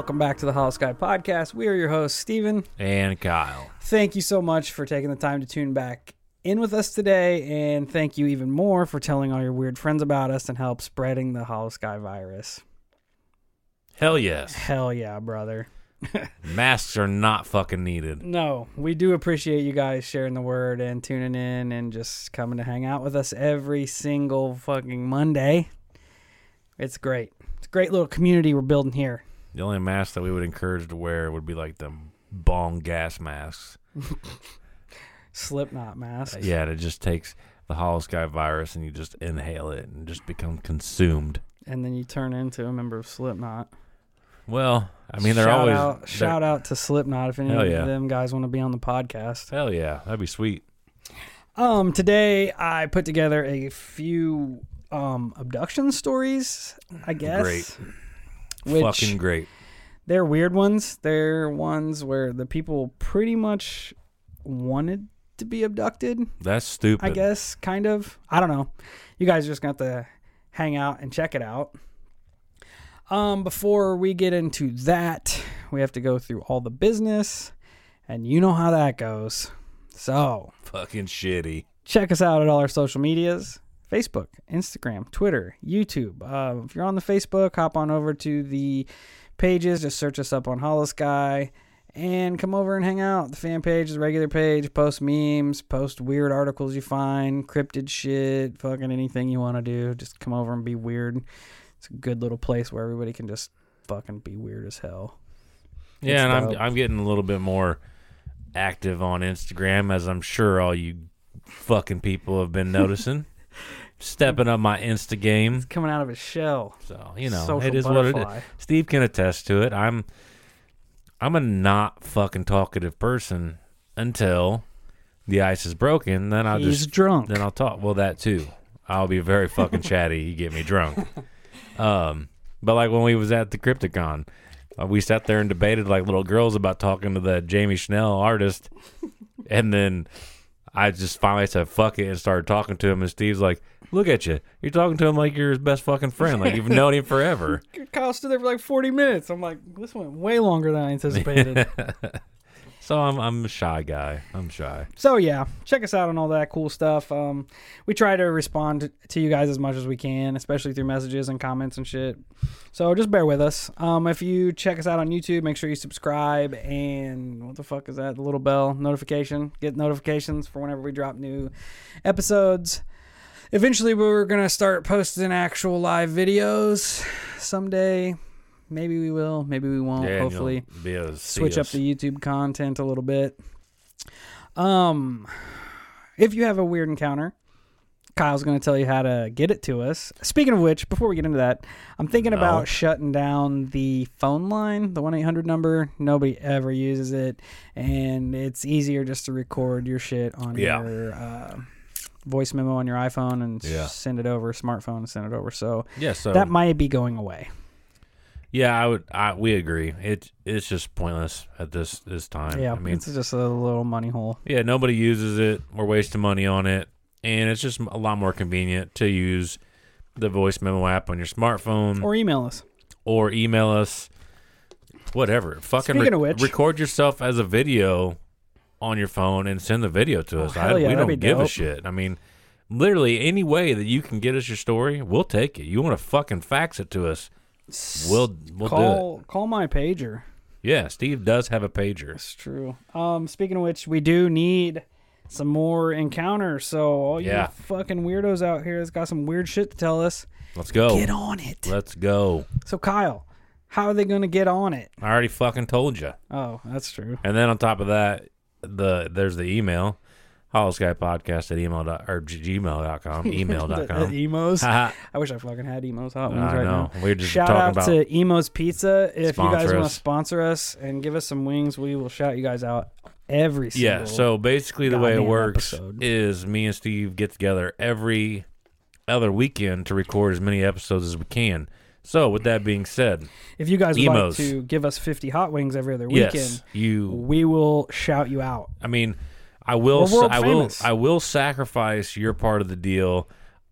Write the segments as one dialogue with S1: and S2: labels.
S1: Welcome back to the Holosky Podcast. We are your hosts, Steven.
S2: And Kyle.
S1: Thank you so much for taking the time to tune back in with us today, and thank you even more for telling all your weird friends about us and help spreading the Holosky virus.
S2: Hell yes.
S1: Hell yeah, brother.
S2: Masks are not fucking needed.
S1: No, we do appreciate you guys sharing the word and tuning in and just coming to hang out with us every single fucking Monday. It's great. It's a great little community we're building here.
S2: The only mask that we would encourage to wear would be like the bong gas masks.
S1: Slipknot masks.
S2: Yeah, it just takes the holosky virus and you just inhale it and just become consumed.
S1: And then you turn into a member of Slipknot.
S2: Well, I mean, they're
S1: shout
S2: always
S1: out,
S2: they're-
S1: shout out to Slipknot if any of
S2: yeah.
S1: them guys want to be on the podcast.
S2: Hell yeah, that'd be sweet.
S1: Um, today I put together a few um abduction stories. I guess.
S2: Great.
S1: Which
S2: Fucking great.
S1: they're weird ones. They're ones where the people pretty much wanted to be abducted.
S2: That's stupid.
S1: I guess, kind of. I don't know. You guys just got to hang out and check it out. Um, before we get into that, we have to go through all the business, and you know how that goes. So
S2: Fucking shitty.
S1: check us out at all our social medias Facebook, Instagram, Twitter, YouTube. Uh, if you're on the Facebook, hop on over to the pages. Just search us up on Holosky and come over and hang out. The fan page the regular page. Post memes, post weird articles you find, cryptid shit, fucking anything you want to do. Just come over and be weird. It's a good little place where everybody can just fucking be weird as hell.
S2: Yeah, and I'm. I'm getting a little bit more active on Instagram, as I'm sure all you fucking people have been noticing. Stepping up my Insta game.
S1: Coming out of his shell.
S2: So you know,
S1: Social
S2: it is what it
S1: butterfly.
S2: is. Steve can attest to it. I'm I'm a not fucking talkative person until the ice is broken. Then I'll
S1: He's
S2: just
S1: drunk.
S2: then I'll talk. Well, that too. I'll be very fucking chatty. You get me drunk. Um, but like when we was at the Crypticon, uh, we sat there and debated like little girls about talking to the Jamie Schnell artist, and then I just finally said fuck it and started talking to him. And Steve's like, "Look at you! You're talking to him like you're his best fucking friend. Like you've known him forever."
S1: Kyle stood there for like 40 minutes. I'm like, this went way longer than I anticipated.
S2: So I'm I'm a shy guy. I'm shy.
S1: so yeah, check us out on all that cool stuff. Um, we try to respond to you guys as much as we can, especially through messages and comments and shit. So just bear with us. Um, if you check us out on YouTube, make sure you subscribe and what the fuck is that? The little bell notification. Get notifications for whenever we drop new episodes. Eventually, we're gonna start posting actual live videos someday. Maybe we will. Maybe we won't.
S2: Yeah,
S1: hopefully
S2: be able to see
S1: switch up the YouTube content a little bit. Um, if you have a weird encounter, Kyle's going to tell you how to get it to us. Speaking of which, before we get into that, I'm thinking
S2: No.
S1: about shutting down the phone line, the 1 800 number. Nobody ever uses it, and it's easier just to record your shit on
S2: Yeah.
S1: your uh, voice memo on your iPhone and
S2: Yeah.
S1: send it over, smartphone and send it over. So
S2: Yeah, so
S1: that might be going away.
S2: Yeah, I would. I we agree. It it's just pointless at this this time.
S1: Yeah,
S2: I mean,
S1: it's just a little money hole.
S2: yeah, nobody uses it. We're wasting money on it, and it's just a lot more convenient to use the voice memo app on your smartphone
S1: Or email us.
S2: or email us. Whatever. Fucking
S1: Speaking of which-
S2: record yourself as a video on your phone and send the video to
S1: Oh,
S2: us.
S1: hell
S2: I,
S1: yeah,
S2: we don't give a shit. I mean, literally any way that you can get us your story, we'll take it. You want to fucking fax it to us, we'll we'll do it.
S1: call call my pager.
S2: Yeah, Steve does have a pager.
S1: That's true. Um, speaking of which, we do need some more encounters. So all
S2: Yeah.
S1: you fucking weirdos out here that's got some weird shit to tell us,
S2: Let's go.
S1: get on it.
S2: Let's go.
S1: So Kyle, how are they gonna get on it?
S2: I already fucking told you.
S1: Oh, that's true.
S2: And then on top of that, the there's the email, holoskypodcast at email dot, or gmail.com, email.com.
S1: emos. I wish I fucking had emos hot ones
S2: I
S1: right
S2: know.
S1: now.
S2: We're just
S1: Shout
S2: talking
S1: out
S2: about
S1: to Emo's Pizza. If you guys
S2: Sponsor
S1: want to
S2: us.
S1: sponsor us and give us some wings, we will shout you guys out every single.
S2: Yeah, so basically the way it
S1: goddamn
S2: works
S1: episode.
S2: is me and Steve get together every other weekend to record as many episodes as we can. So with that being said,
S1: if you guys would like
S2: Emos.
S1: to give us 50 hot wings every other weekend,
S2: yes, you
S1: we will shout you out.
S2: I mean, I will I will. I will sacrifice your part of the deal.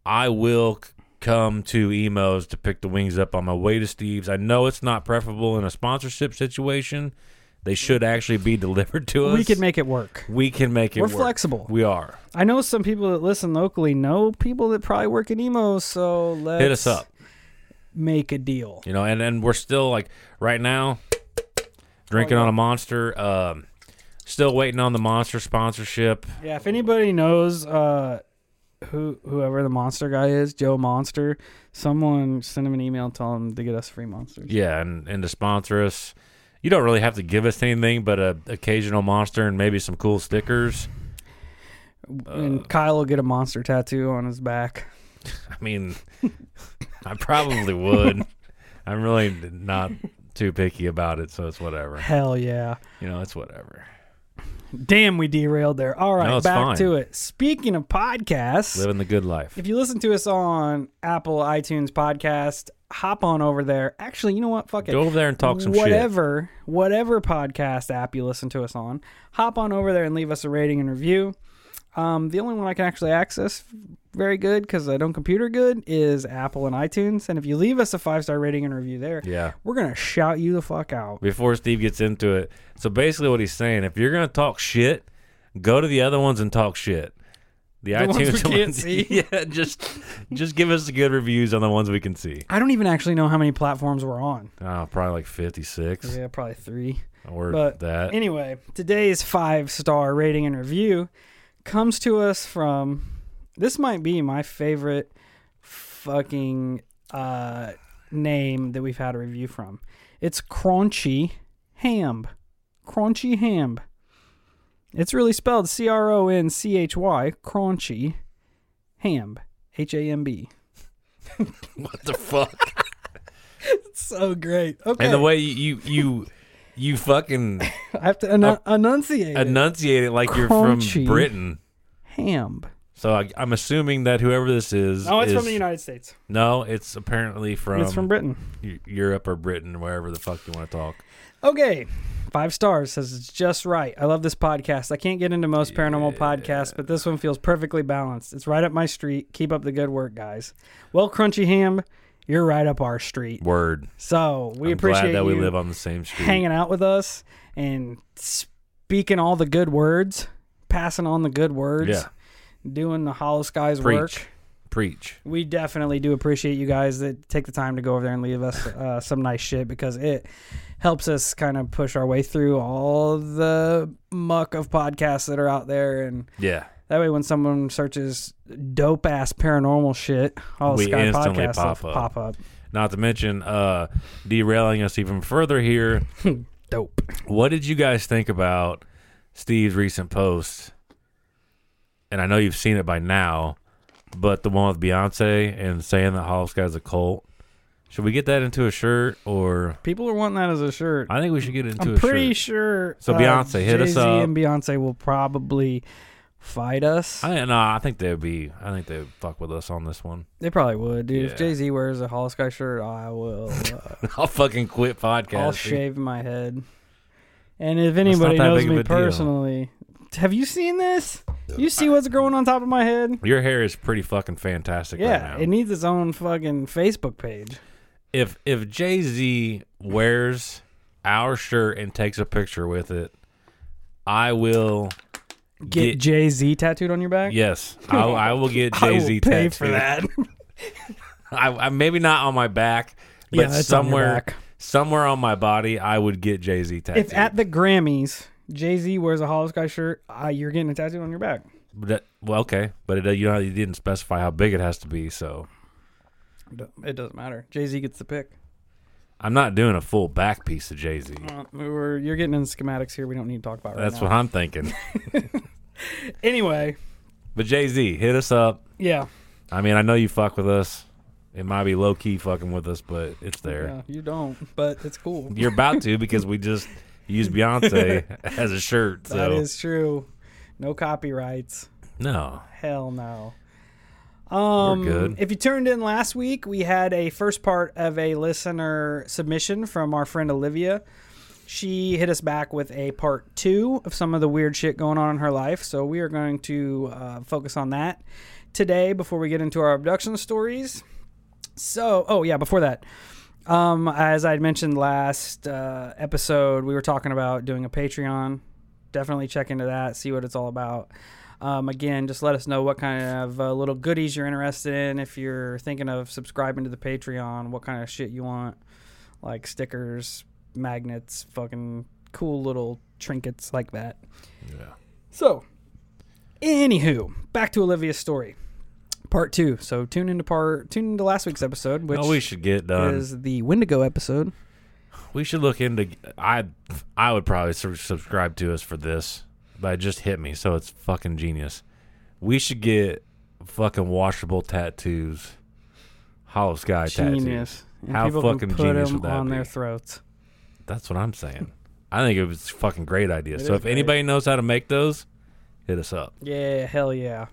S2: I will c- come to emos to pick the wings up on my way to Steve's. I know it's not preferable in a sponsorship situation. They should actually be delivered to us.
S1: We can make it work.
S2: we can make it work.
S1: We're
S2: work.
S1: flexible.
S2: We are.
S1: I know some people that listen locally know people that probably work in emos, so let's
S2: Hit us up.
S1: Make a deal.
S2: You know, and and we're still like right now drinking
S1: Oh, yeah.
S2: on a monster. Um, still waiting on the monster sponsorship.
S1: Yeah, if anybody knows uh who whoever the monster guy is, Joe Monster, someone send him an email and tell him to get us free monsters.
S2: Yeah, and and to sponsor us. You don't really have to give us anything but a occasional monster and maybe some cool stickers. Uh,
S1: and Kyle will get a monster tattoo on his back.
S2: I mean, I probably would. I'm really not too picky about it, so it's whatever.
S1: Hell yeah.
S2: You know, it's whatever.
S1: Damn, we derailed there. All right,
S2: No, it's
S1: back
S2: fine.
S1: to it. Speaking of podcasts,
S2: Living the good life.
S1: if you listen to us on Apple iTunes podcast, hop on over there. Actually, you know what? Fuck it.
S2: Go over there and talk some shit.
S1: whatever, whatever podcast app you listen to us on, hop on over there and leave us a rating and review. Um, the only one I can actually access very good because I don't computer good is Apple and iTunes. And if you leave us a five star rating and review there,
S2: Yeah.
S1: we're gonna shout you the fuck out.
S2: Before Steve gets into it, so basically what he's saying, if you're gonna talk shit, go to the other ones and talk shit. The,
S1: The ones we
S2: iTunes
S1: can't
S2: ones,
S1: see.
S2: yeah, just just give us the good reviews on the ones we can see.
S1: I don't even actually know how many platforms we're on.
S2: Oh, probably like 56
S1: Yeah, probably three.
S2: or
S1: But
S2: that.
S1: Anyway, today's five star rating and review comes to us from this might be my favorite fucking uh, name that we've had a review from. It's Crunchy Ham. Crunchy Ham. It's really spelled C R O N C H Y, Crunchy Ham. H A M B.
S2: what the fuck?
S1: So great. Okay.
S2: And the way you you you, you fucking
S1: I have to enu- enunciate it.
S2: enunciate it like you're
S1: Crunchy.
S2: from Britain.
S1: Ham.
S2: So I, I'm assuming that whoever this is,
S1: Oh, it's
S2: is,
S1: from the United States.
S2: No, it's apparently from,
S1: it's from Britain.
S2: Europe or Britain, wherever the fuck you want to talk.
S1: Okay. Five stars says it's just right. I love this podcast. I can't get into most paranormal podcasts, but this one feels perfectly balanced. It's right up my street. Keep up the good work, guys. Well, Crunchy Ham, you're right up our street.
S2: Word.
S1: So we
S2: I'm
S1: appreciate
S2: glad that we live on the same street.
S1: hanging out with us and speaking all the good words, passing on the good words,
S2: Yeah.
S1: Doing the Hollow Skies
S2: Preach.
S1: work.
S2: Preach.
S1: We definitely do appreciate you guys that take the time to go over there and leave us uh, some nice shit because it helps us kind of push our way through all the muck of podcasts that are out there. And
S2: Yeah.
S1: that way, when someone searches dope ass paranormal shit, all the Sky
S2: instantly
S1: podcasts
S2: pop up.
S1: pop up.
S2: Not to mention, uh, derailing us even further here.
S1: Dope.
S2: What did you guys think about Steve's recent post? And I know you've seen it by now, but the one with Beyonce and saying that Holosky's a cult. Should we get that into a shirt or
S1: People are wanting that as a shirt.
S2: I think we should get it into
S1: I'm
S2: a
S1: pretty
S2: shirt.
S1: sure.
S2: So
S1: uh,
S2: Beyonce, hit us
S1: Jay-Z
S2: up.
S1: and Beyonce will probably fight us.
S2: I no, I think they'd be I think they'd fuck with us on this one.
S1: they probably would, dude. If Jay Z wears a Holosky shirt, I will. Uh,
S2: I'll fucking quit podcasting.
S1: I'll shave my head. And if anybody knows me personally, have you seen this? You see what's growing on top of my head?
S2: Your hair is pretty fucking fantastic right
S1: Yeah,
S2: now.
S1: it needs its own fucking Facebook page.
S2: if if Jay Z wears our shirt and takes a picture with it, I will
S1: Get,
S2: get,
S1: Jay Z tattooed on your back.
S2: yes, I, I will get Jay Z
S1: pay
S2: tattooed.
S1: for that.
S2: I, I maybe not on my back, but
S1: yeah, on
S2: somewhere
S1: back.
S2: somewhere on my body, I would get Jay Z tattooed.
S1: If at the Grammys Jay Z wears a Holosky shirt, uh, you're getting a tattoo on your back.
S2: But that- well, okay, but it, you know you didn't specify how big it has to be, so
S1: It doesn't matter. Jay Z gets the pick.
S2: I'm not doing a full back piece of Jay Z.
S1: Uh, we're, you're getting into schematics here. We don't need to talk about right
S2: That's
S1: now.
S2: what I'm thinking.
S1: Anyway,
S2: But Jay Z, hit us up.
S1: yeah,
S2: I mean, I know you fuck with us. It might be low key fucking with us, but it's there.
S1: yeah, you don't, but it's cool.
S2: You're about to because we just used Beyonce as a shirt. So
S1: That is true. No copyrights.
S2: no,
S1: Hell no. Um,
S2: good.
S1: If you turned in last week, we had a first part of a listener submission from our friend Olivia. She hit us back with a part two of some of the weird shit going on in her life. So we are going to uh, focus on that today before we get into our abduction stories. So, oh yeah, before that, um, as I mentioned last uh, episode, we were talking about doing a Patreon. Definitely check into that, see what it's all about. Um, again, just let us know what kind of uh, little goodies you're interested in. If you're thinking of subscribing to the Patreon, what kind of shit you want, like stickers, magnets, fucking cool little trinkets like that.
S2: Yeah.
S1: So, anywho, back to Olivia's story, part two. So tune into part tune into last week's episode, oh, which
S2: no, we should get done.
S1: is the Wendigo episode.
S2: We should look into. I I would probably su- subscribe to us for this, but it just hit me, so it's fucking genius. We should get fucking washable tattoos, holosky tattoos.
S1: Genius. And
S2: How fucking genius would that
S1: on
S2: be?
S1: their throats.
S2: That's what I'm saying. I think it was a fucking great idea.
S1: It
S2: so if
S1: great.
S2: anybody knows how to make those, hit us up.
S1: Yeah, hell yeah.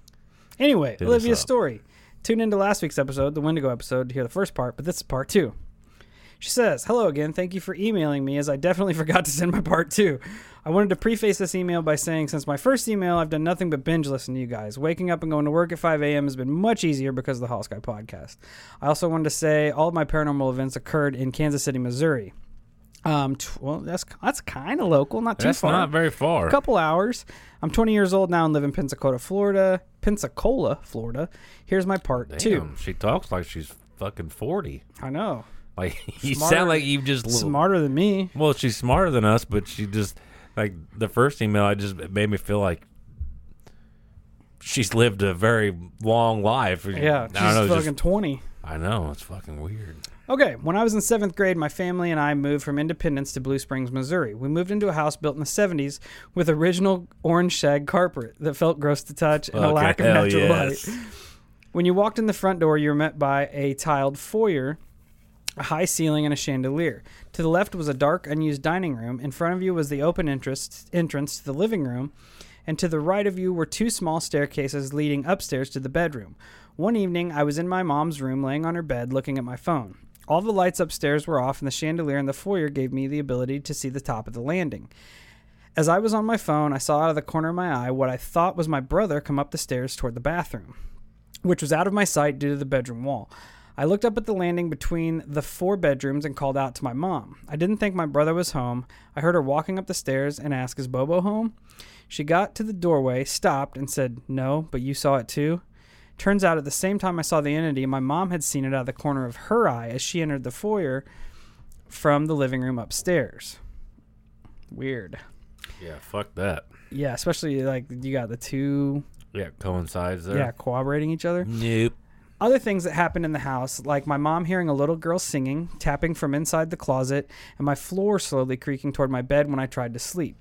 S1: Anyway, Olivia's story. Tune into last week's episode, the Wendigo episode, to hear the first part, but this is part two. She says, Hello again. Thank you for emailing me, as I definitely forgot to send my part two. I wanted to preface this email by saying, since my first email, I've done nothing but binge listen to you guys. Waking up and going to work at 5 a.m. has been much easier because of the Holosky podcast. I also wanted to say all of my paranormal events occurred in Kansas City, Missouri. Um, t- well, that's that's kind of local, not too
S2: That's
S1: far
S2: not very far.
S1: a couple hours. I'm 20 years old now and live in Pensacola, Florida. Pensacola, Florida. Here's my part two.
S2: She talks like she's fucking forty.
S1: I know.
S2: Like you
S1: Smarter-
S2: sound like you've just
S1: Smarter than me.
S2: Well, she's smarter than us, but she just like the first email. I just it made me feel like she's lived a very long life.
S1: Yeah, she's
S2: I don't know.
S1: fucking
S2: Just,
S1: 20.
S2: I know it's fucking weird.
S1: Okay, when I was in seventh grade, my family and I moved from Independence to Blue Springs, Missouri. We moved into a house built in the 70s with original orange shag carpet that felt gross to touch and a lack of natural
S2: yes.
S1: light. When you walked in the front door, you were met by a tiled foyer, a high ceiling, and a chandelier. To the left was a dark, unused dining room. In front of you was the open entrance, entrance to the living room. And to the right of you were two small staircases leading upstairs to the bedroom. One evening, I was in my mom's room laying on her bed looking at my phone. All the lights upstairs were off, and the chandelier in the foyer gave me the ability to see the top of the landing. As I was on my phone, I saw out of the corner of my eye what I thought was my brother come up the stairs toward the bathroom which was out of my sight due to the bedroom wall. I looked up at the landing between the four bedrooms and called out to my mom. I didn't think my brother was home. I heard her walking up the stairs and asked, Is Bobo home? She got to the doorway, stopped, and said, No, but you saw it too? Turns out at the same time I saw the entity, my mom had seen it out of the corner of her eye as she entered the foyer from the living room upstairs. Weird.
S2: Yeah, fuck that.
S1: Yeah, especially like you got the two,
S2: Yeah, coincides there.
S1: yeah, corroborating each other.
S2: Nope.
S1: Other things that happened in the house, like my mom hearing a little girl singing, tapping from inside the closet, and my floor slowly creaking toward my bed when I tried to sleep.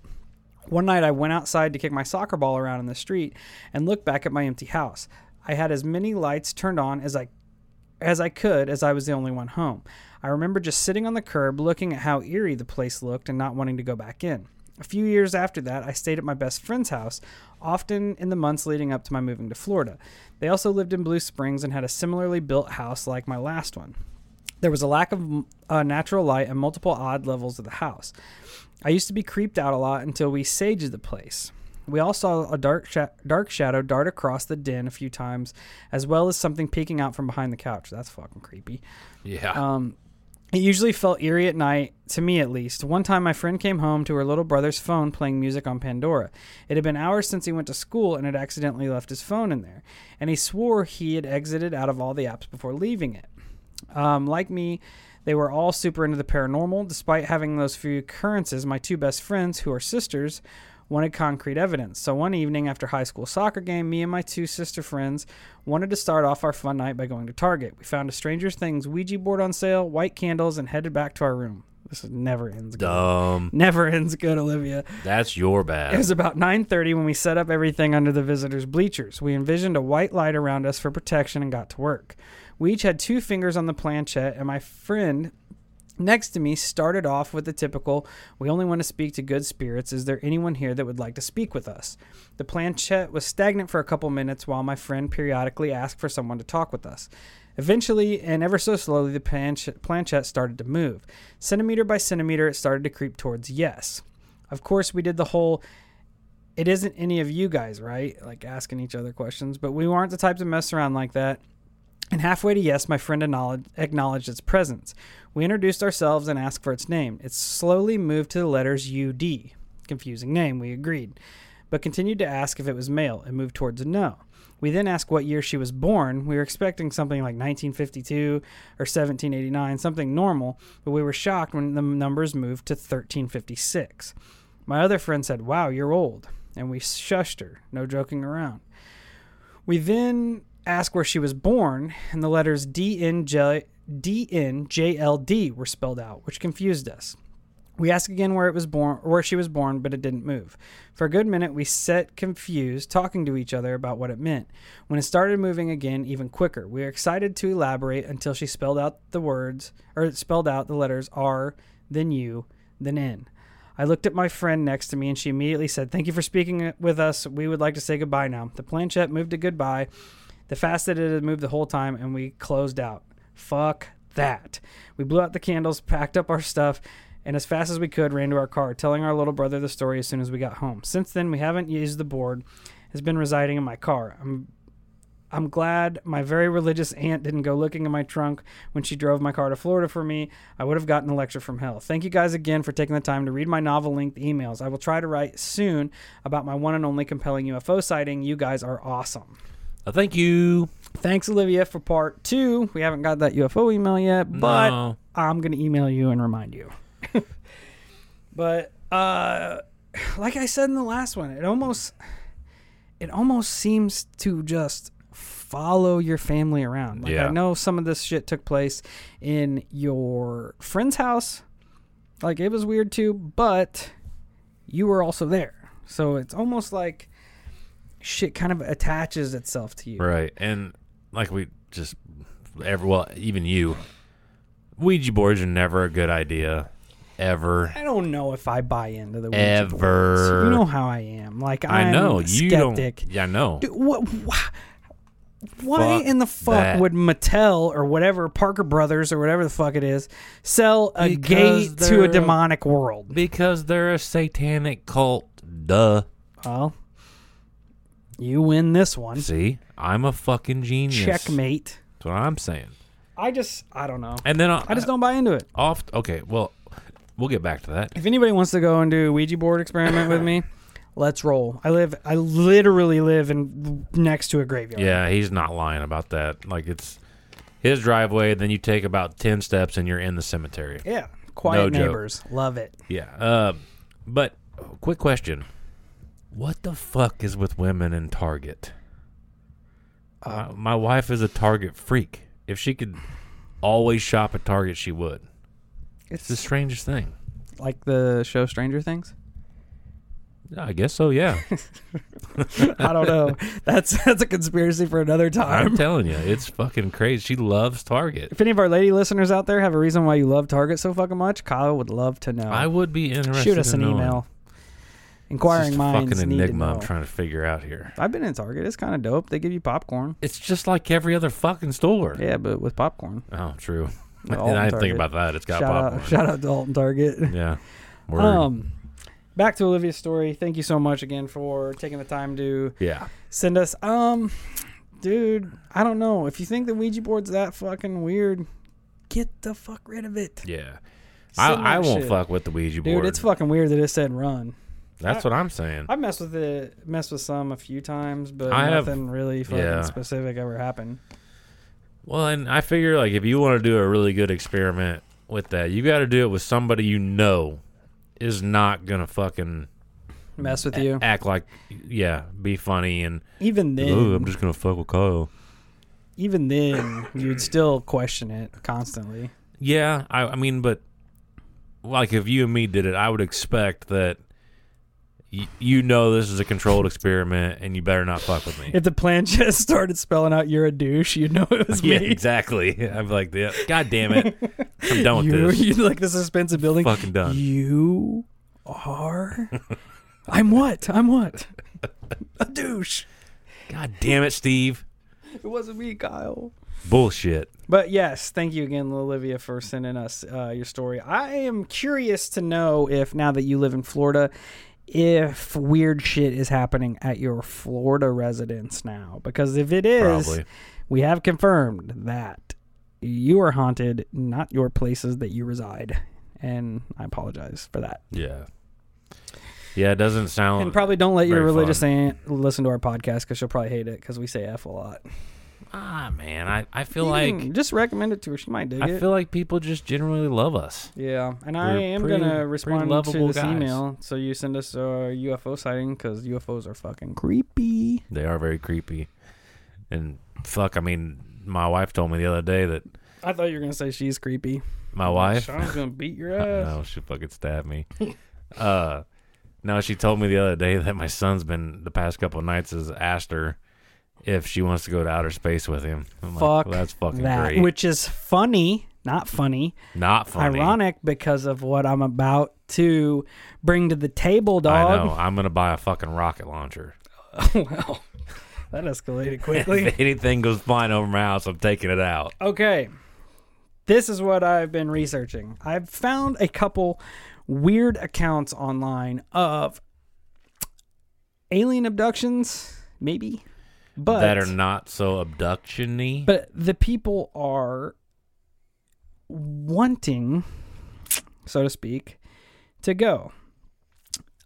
S1: One night I went outside to kick my soccer ball around in the street and looked back at my empty house. I had as many lights turned on as I as I could as I was the only one home. I remember just sitting on the curb looking at how eerie the place looked and not wanting to go back in. A few years after that, I stayed at my best friend's house, often in the months leading up to my moving to Florida. They also lived in Blue Springs and had a similarly built house like my last one. There was a lack of uh, natural light and multiple odd levels of the house. I used to be creeped out a lot until we saged the place. We all saw a dark dark shadow dart across the den a few times, as well as something peeking out from behind the couch. That's fucking creepy.
S2: Yeah.
S1: Um, it usually felt eerie at night, to me at least. One time, my friend came home to her little brother's phone playing music on Pandora. It had been hours since he went to school and had accidentally left his phone in there, and he swore he had exited out of all the apps before leaving it. Um, like me, they were all super into the paranormal. Despite having those few occurrences, my two best friends, who are sisters, wanted concrete evidence. So one evening after high school soccer game, me and my two sister friends wanted to start off our fun night by going to Target. We found a Stranger Things Ouija board on sale, white candles, and headed back to our room. This never ends good.
S2: Dumb.
S1: Never ends good, Olivia.
S2: That's your bad.
S1: It was about 9:30 when we set up everything under the visitors' bleachers. We envisioned a white light around us for protection and got to work. We each had two fingers on the planchette, and my friend next to me started off with the typical we only want to speak to good spirits. Is there anyone here that would like to speak with us? The planchette was stagnant for a couple minutes while my friend periodically asked for someone to talk with us. Eventually and ever so slowly the planch- planchette started to move. Centimeter by centimeter it started to creep towards yes. Of course we did the whole it isn't any of you guys right? like asking each other questions but we weren't the type to mess around like that And halfway to yes, my friend acknowledged, its presence. We introduced ourselves and asked for its name. It slowly moved to the letters UD. Confusing name, we agreed. But continued to ask if it was male and moved towards a no. We then asked what year she was born. We were expecting something like 1952 or 1789, something normal, but we were shocked when the numbers moved to 1356. My other friend said, Wow, you're old. And we shushed her, no joking around. We then asked where she was born, and the letters DNJ, DNJLD were spelled out, which confused us. We asked again where it was born, or where she was born, but it didn't move. For a good minute, we sat confused, talking to each other about what it meant. When it started moving again, even quicker, we were excited to elaborate until she spelled out the words, or spelled out the letters R, then U, then N. I looked at my friend next to me, and she immediately said, "Thank you for speaking with us. We would like to say goodbye now." The planchette moved to goodbye, the fast that it had moved the whole time, and we closed out. Fuck that. We blew out the candles, packed up our stuff, and as fast as we could ran to our car, telling our little brother the story as soon as we got home. Since then, we haven't used the board. Has been residing in my car. I'm I'm glad my very religious aunt didn't go looking in my trunk when she drove my car to Florida for me. I would have gotten a lecture from hell. Thank you guys again for taking the time to read my novel length emails. I will try to write soon about my one and only compelling UFO sighting. You guys are awesome.
S2: Uh, thank you.
S1: Thanks, Olivia, for part two. We haven't got that UFO email yet, but
S2: No.
S1: I'm going to email you and remind you. but uh like I said in the last one, it almost it almost seems to just follow your family around. Like
S2: Yeah.
S1: I know some of this shit took place in your friend's house. Like it was weird too, but you were also there. So it's almost like shit kind of attaches itself to you.
S2: Right. And like we just ever well, even you. Ouija boards are never a good idea. Ever.
S1: I don't know if I buy into the Ouija
S2: Ever.
S1: boards. You know how I am. Like I'm
S2: I know.
S1: a
S2: You
S1: skeptic.
S2: don't Yeah, I know.
S1: Dude, what, why, why
S2: Fuck
S1: in the fuck
S2: that.
S1: would Mattel or whatever Parker Brothers or whatever the fuck it is sell a
S2: Because
S1: gate to a- demonic world?
S2: Because they're a satanic cult. Duh.
S1: Well, you win this one.
S2: See? I'm a fucking genius.
S1: Checkmate.
S2: That's what I'm saying.
S1: I just I don't know.
S2: And then I,
S1: I just don't buy into it.
S2: off okay, well, we'll get back to that.
S1: If anybody wants to go and do a Ouija board experiment with me, let's roll. I live I literally live in next to a graveyard.
S2: Yeah, he's not lying about that. Like it's his driveway, then you take about 10 steps and you're in the cemetery.
S1: Yeah. Quiet
S2: No joke.
S1: neighbors. Love it.
S2: Yeah. Uh, but quick question. What the fuck is with women in Target? Uh, my wife is a Target freak. If she could always shop at Target, she would. It's the strangest thing.
S1: Like the show Stranger Things?
S2: I guess so, yeah.
S1: I don't know. That's that's a conspiracy for another time.
S2: I'm telling you, it's fucking crazy. She loves Target.
S1: If any of our lady listeners out there have a reason why you love Target so fucking much, Kyle would love to know.
S2: I would be interested.
S1: Shoot us an email. Inquiring minds
S2: fucking
S1: need
S2: enigma
S1: to
S2: I'm trying to figure out here.
S1: I've been in Target. It's kind of dope. They give you popcorn.
S2: It's just like every other fucking store.
S1: Yeah, but with popcorn.
S2: Oh, true. And I didn't think about that. It's got
S1: shout
S2: popcorn.
S1: out, shout out to Alton Target.
S2: Yeah. Word.
S1: Um, back to Olivia's story. Thank you so much again for taking the time to
S2: yeah.
S1: send us. Um, dude, I don't know if you think the Ouija board's that fucking weird. Get the fuck rid of it.
S2: Yeah. I,
S1: Send
S2: I
S1: that
S2: won't
S1: shit.
S2: fuck with the Ouija board.
S1: Dude, it's fucking weird that it said run.
S2: That's what I'm saying.
S1: I've messed with it, messed with some a few times, but
S2: I have-
S1: nothing really fucking
S2: yeah.
S1: specific ever happened.
S2: Well, and I figure like if you want to do a really good experiment with that, you got to do it with somebody you know is not gonna fucking
S1: Mess with
S2: a-
S1: you.
S2: act like yeah, be funny and
S1: Even then,
S2: oh, I'm just gonna fuck with Kyle.
S1: even then, you'd still question it constantly.
S2: Yeah, I, I mean, but like if you and me did it, I would expect that y- you know this is a controlled experiment and you better not fuck with me.
S1: If the plan just started spelling out "you're a douche," you'd know it was
S2: yeah,
S1: me.
S2: exactly. I'm like, yeah, God damn it, I'm done with
S1: you,
S2: this.
S1: you like the suspense of building.
S2: Fucking done.
S1: You are. I'm what? I'm what? A douche.
S2: God damn it, Steve.
S1: It wasn't me, Kyle.
S2: Bullshit.
S1: But yes, thank you again, Olivia, for sending us uh, your story. I am curious to know if now that you live in Florida, if weird shit is happening at your Florida residence now. Because if it is,
S2: Probably.
S1: we have confirmed that you are haunted, not your places that you reside. And I apologize for that.
S2: Yeah. Yeah, it doesn't sound.
S1: And probably don't let your religious
S2: fun.
S1: aunt listen to our podcast because she'll probably hate it because we say F a lot.
S2: Ah, man, I, I feel
S1: You
S2: like
S1: can just recommend it to her. She might dig
S2: I
S1: it.
S2: feel like people just generally love us.
S1: Yeah, and I
S2: We're
S1: am
S2: pretty-
S1: gonna
S2: pretty
S1: respond to
S2: lovable
S1: this
S2: guys.
S1: email. So you send us a UFO sighting because UFOs are fucking creepy.
S2: They are very creepy, and fuck, I mean, my wife told me the other day that
S1: I thought you were gonna say she's creepy.
S2: my wife.
S1: Sean's gonna beat your ass.
S2: No, she fucking stabbed me. uh, no, she told me the other day that my son's been the past couple of nights has asked her if she wants to go to outer space with him. I'm like,
S1: Fuck
S2: well, that's fucking
S1: that,
S2: great.
S1: which is funny, not funny,
S2: Not funny.
S1: ironic because of what I'm about to bring to the table, dog.
S2: I know. I'm gonna buy a fucking rocket launcher.
S1: well, that escalated
S2: if
S1: quickly.
S2: anything goes flying over my house, I'm taking it out.
S1: okay, this is what I've been researching. I've found a couple weird accounts online of alien abductions, maybe, but
S2: that are not so abduction-y.
S1: but the people are wanting, so to speak, to go.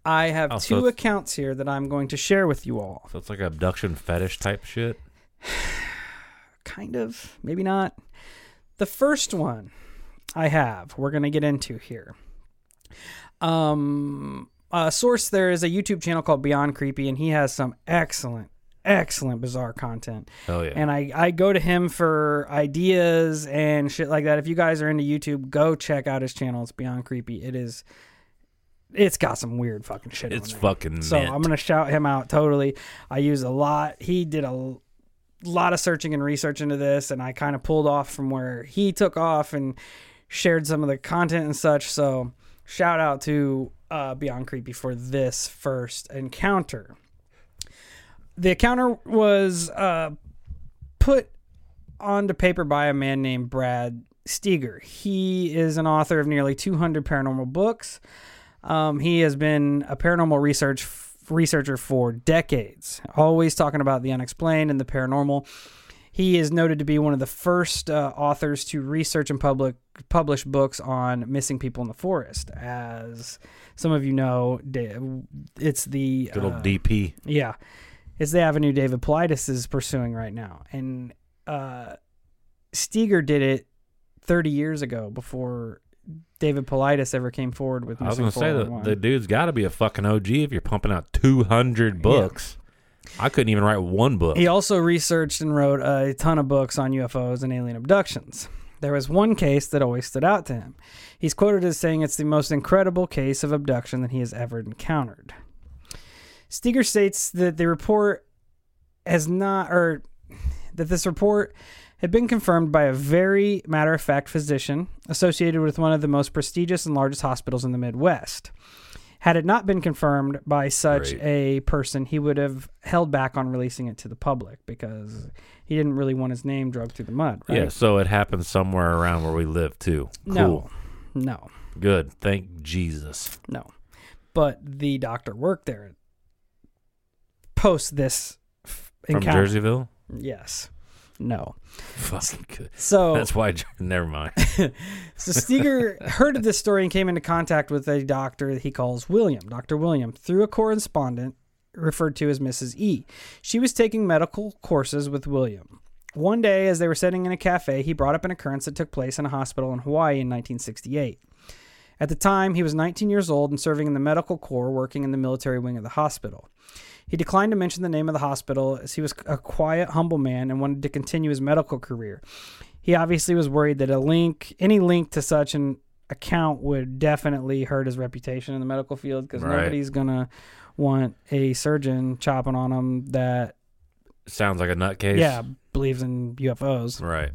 S1: I have
S2: Oh, so
S1: two accounts here that I'm going to share with you all.
S2: so it's like abduction fetish type shit.
S1: Kind of, maybe not. The first one I have, we're going to get into here. Um, a source there is a YouTube channel called Beyond Creepy, and he has some excellent, excellent bizarre content.
S2: Hell yeah.
S1: and I, I go to him for ideas and shit like that. If you guys are into YouTube, go check out his channel. It's Beyond Creepy. It is. It's got some weird fucking shit.
S2: it's fucking.
S1: So
S2: mint.
S1: I'm gonna shout him out totally. I use a lot. He did a lot of searching and research into this, and I kind of pulled off from where he took off and shared some of the content and such. So shout out to uh, Beyond Creepy for this first encounter. The encounter was uh, put onto paper by a man named Brad Steiger. He is an author of nearly 200 paranormal books. Um, he has been a paranormal research researcher for decades, always talking about the unexplained and the paranormal. He is noted to be one of the first uh, authors to research and public publish books on missing people in the forest. As some of you know, it's the
S2: good old
S1: uh,
S2: DP.
S1: yeah, it's the avenue David Paulides is pursuing right now, and uh, Steiger did it 30 years ago before David Paulides ever came forward with.
S2: I was gonna say that the dude's got to be a fucking OG if you're pumping out 200 books. I couldn't even write one book.
S1: He also researched and wrote a ton of books on UFOs and alien abductions. There was one case that always stood out to him. He's quoted as saying it's the most incredible case of abduction that he has ever encountered. Steiger states that the report has not, or that this report had been confirmed by a very matter of fact physician associated with one of the most prestigious and largest hospitals in the Midwest. Had it not been confirmed by such
S2: Great.
S1: a person, he would have held back on releasing it to the public because he didn't really want his name dragged through the mud. Right?
S2: Yeah, so it happened somewhere around where we live too. Cool.
S1: No. No.
S2: Good. Thank Jesus.
S1: No. But the doctor worked there post this f-
S2: From
S1: encounter.
S2: Jerseyville?
S1: Yes. No.
S2: Fucking good.
S1: So
S2: That's why. Never mind.
S1: So Steiger heard of this story and came into contact with a doctor that he calls William, Dr. William, through a correspondent referred to as Mrs. E. She was taking medical courses with William. One day, as they were sitting in a cafe, he brought up an occurrence that took place in a hospital in Hawaii in 1968. At the time, he was 19 years old and serving in the medical corps, working in the military wing of the hospital. He declined to mention the name of the hospital as he was a quiet, humble man and wanted to continue his medical career. He obviously was worried that a link, any link to such an account, would definitely hurt his reputation in the medical field because
S2: Right.
S1: nobody's gonna want a surgeon chopping on him that,
S2: Sounds like a nutcase.
S1: yeah, believes in UFOs.
S2: Right.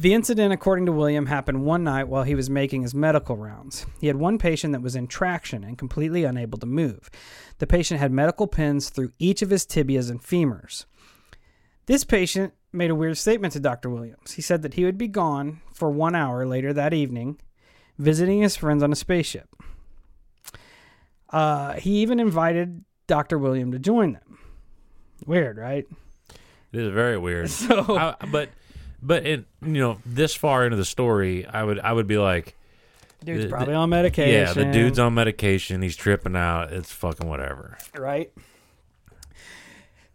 S1: The incident, according to William, happened one night while he was making his medical rounds. He had one patient that was in traction and completely unable to move. The patient had medical pins through each of his tibias and femurs. This patient made a weird statement to Dr. Williams. He said that he would be gone for one hour later that evening, visiting his friends on a spaceship. Uh, he even invited Dr. William to join them. Weird, right?
S2: It is very weird.
S1: So
S2: I, but but it you know this far into the story, I would I would be like,
S1: dude's
S2: the-
S1: probably on medication.
S2: yeah, the dude's on medication. He's tripping out. It's fucking whatever.
S1: right?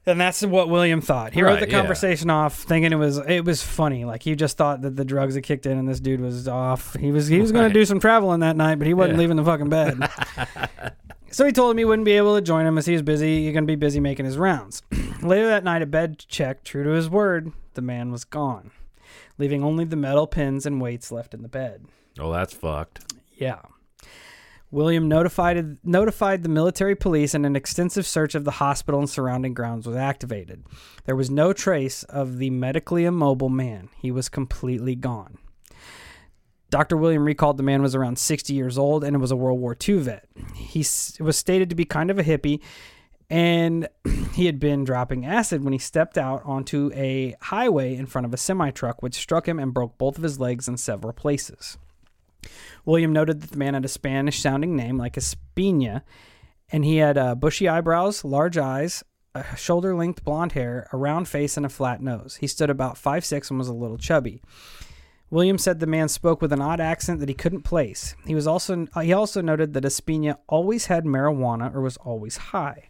S1: And that's what William thought. He wrote
S2: Right,
S1: the
S2: yeah.
S1: conversation off, thinking it was it was funny. Like he just thought that the drugs had kicked in, and this dude was off. He was he was going
S2: Right.
S1: to do some traveling that night, but he wasn't
S2: Yeah.
S1: leaving the fucking bed. so he told him he wouldn't be able to join him as he was busy. He's going to be busy making his rounds. Later that night, a bed check, true to his word, the man was gone, leaving only the metal pins and weights left in the bed.
S2: Oh, that's fucked.
S1: Yeah. William notified notified the military police and an extensive search of the hospital and surrounding grounds was activated. There was no trace of the medically immobile man. He was completely gone. Dr. William recalled the man was around 60 years old and was a World War II vet. He was stated to be kind of a hippie and he had been dropping acid when he stepped out onto a highway in front of a semi truck, which struck him and broke both of his legs in several places. William noted that the man had a Spanish sounding name like Espina, and he had uh, bushy eyebrows, large eyes, shoulder length blonde hair, a round face, and a flat nose. He stood about five six and was a little chubby. William said the man spoke with an odd accent that he couldn't place. He was also he also noted that Espina always had marijuana or was always high,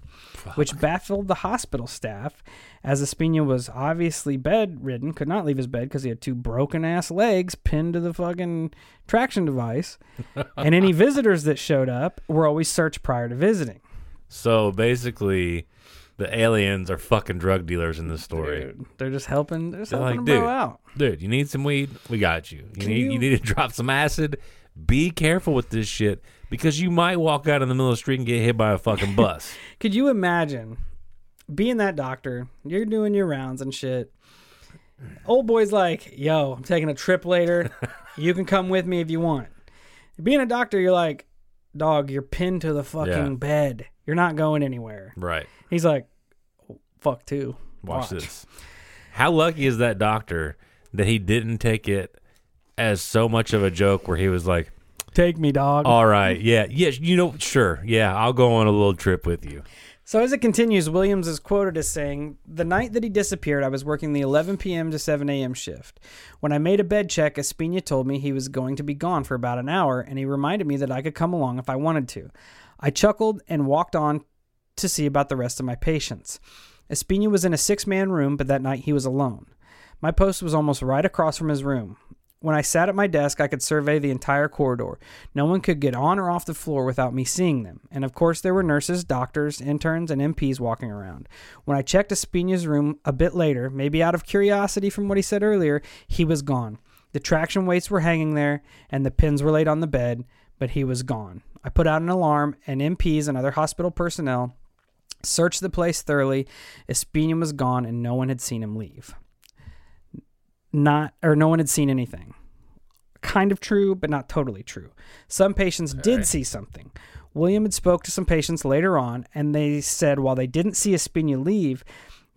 S1: which baffled the hospital staff, as Espina was obviously bedridden, could not leave his bed because he had two broken ass legs pinned to the fucking traction device, and any visitors that showed up were always searched prior to visiting.
S2: So basically, the aliens are fucking drug dealers in this story.
S1: Dude, they're just helping. They're just
S2: They're
S1: helping
S2: like, dude,
S1: out.
S2: Dude, you need some weed? We got you. You
S1: Can
S2: need you...
S1: you-
S2: need to drop some acid. Be careful with this shit because you might walk out in the middle of the street and get hit by a fucking bus.
S1: Could you imagine being that doctor? You're doing your rounds and shit. Old boy's like, "Yo, I'm taking a trip later. you can come with me if you want." Being a doctor, you're like, "Dog, you're pinned to the fucking
S2: Yeah.
S1: bed. You're not going anywhere."
S2: right.
S1: He's like, "Fuck too.
S2: Watch, this. How lucky is that doctor that he didn't take it as so much of a joke where he was like,
S1: Take me, dog."
S2: "All right, yeah, yes, you know, sure, yeah, I'll go on a little trip with you."
S1: So as it continues, Williams is quoted as saying, "The night that he disappeared, I was working the 11 p.m. to 7 a.m. shift. When I made a bed check, Espina told me he was going to be gone for about an hour, and he reminded me that I could come along if I wanted to. I chuckled and walked on to see about the rest of my patients. Espina was in a six-man room, but that night he was alone. My post was almost right across from his room. When I sat at my desk, I could survey the entire corridor. No one could get on or off the floor without me seeing them. And of course, there were nurses, doctors, interns, and MPs walking around. When I checked Espina's room a bit later, maybe out of curiosity from what he said earlier, he was gone. The traction weights were hanging there, and the pins were laid on the bed, but he was gone. I put out an alarm, and MPs and other hospital personnel searched the place thoroughly. Espina was gone, and no one had seen him leave not or no one had seen anything. Kind of true, but not totally true. Some patients did
S2: right.
S1: see something. William had spoke to some patients later on, and they said while they didn't see Espina leave,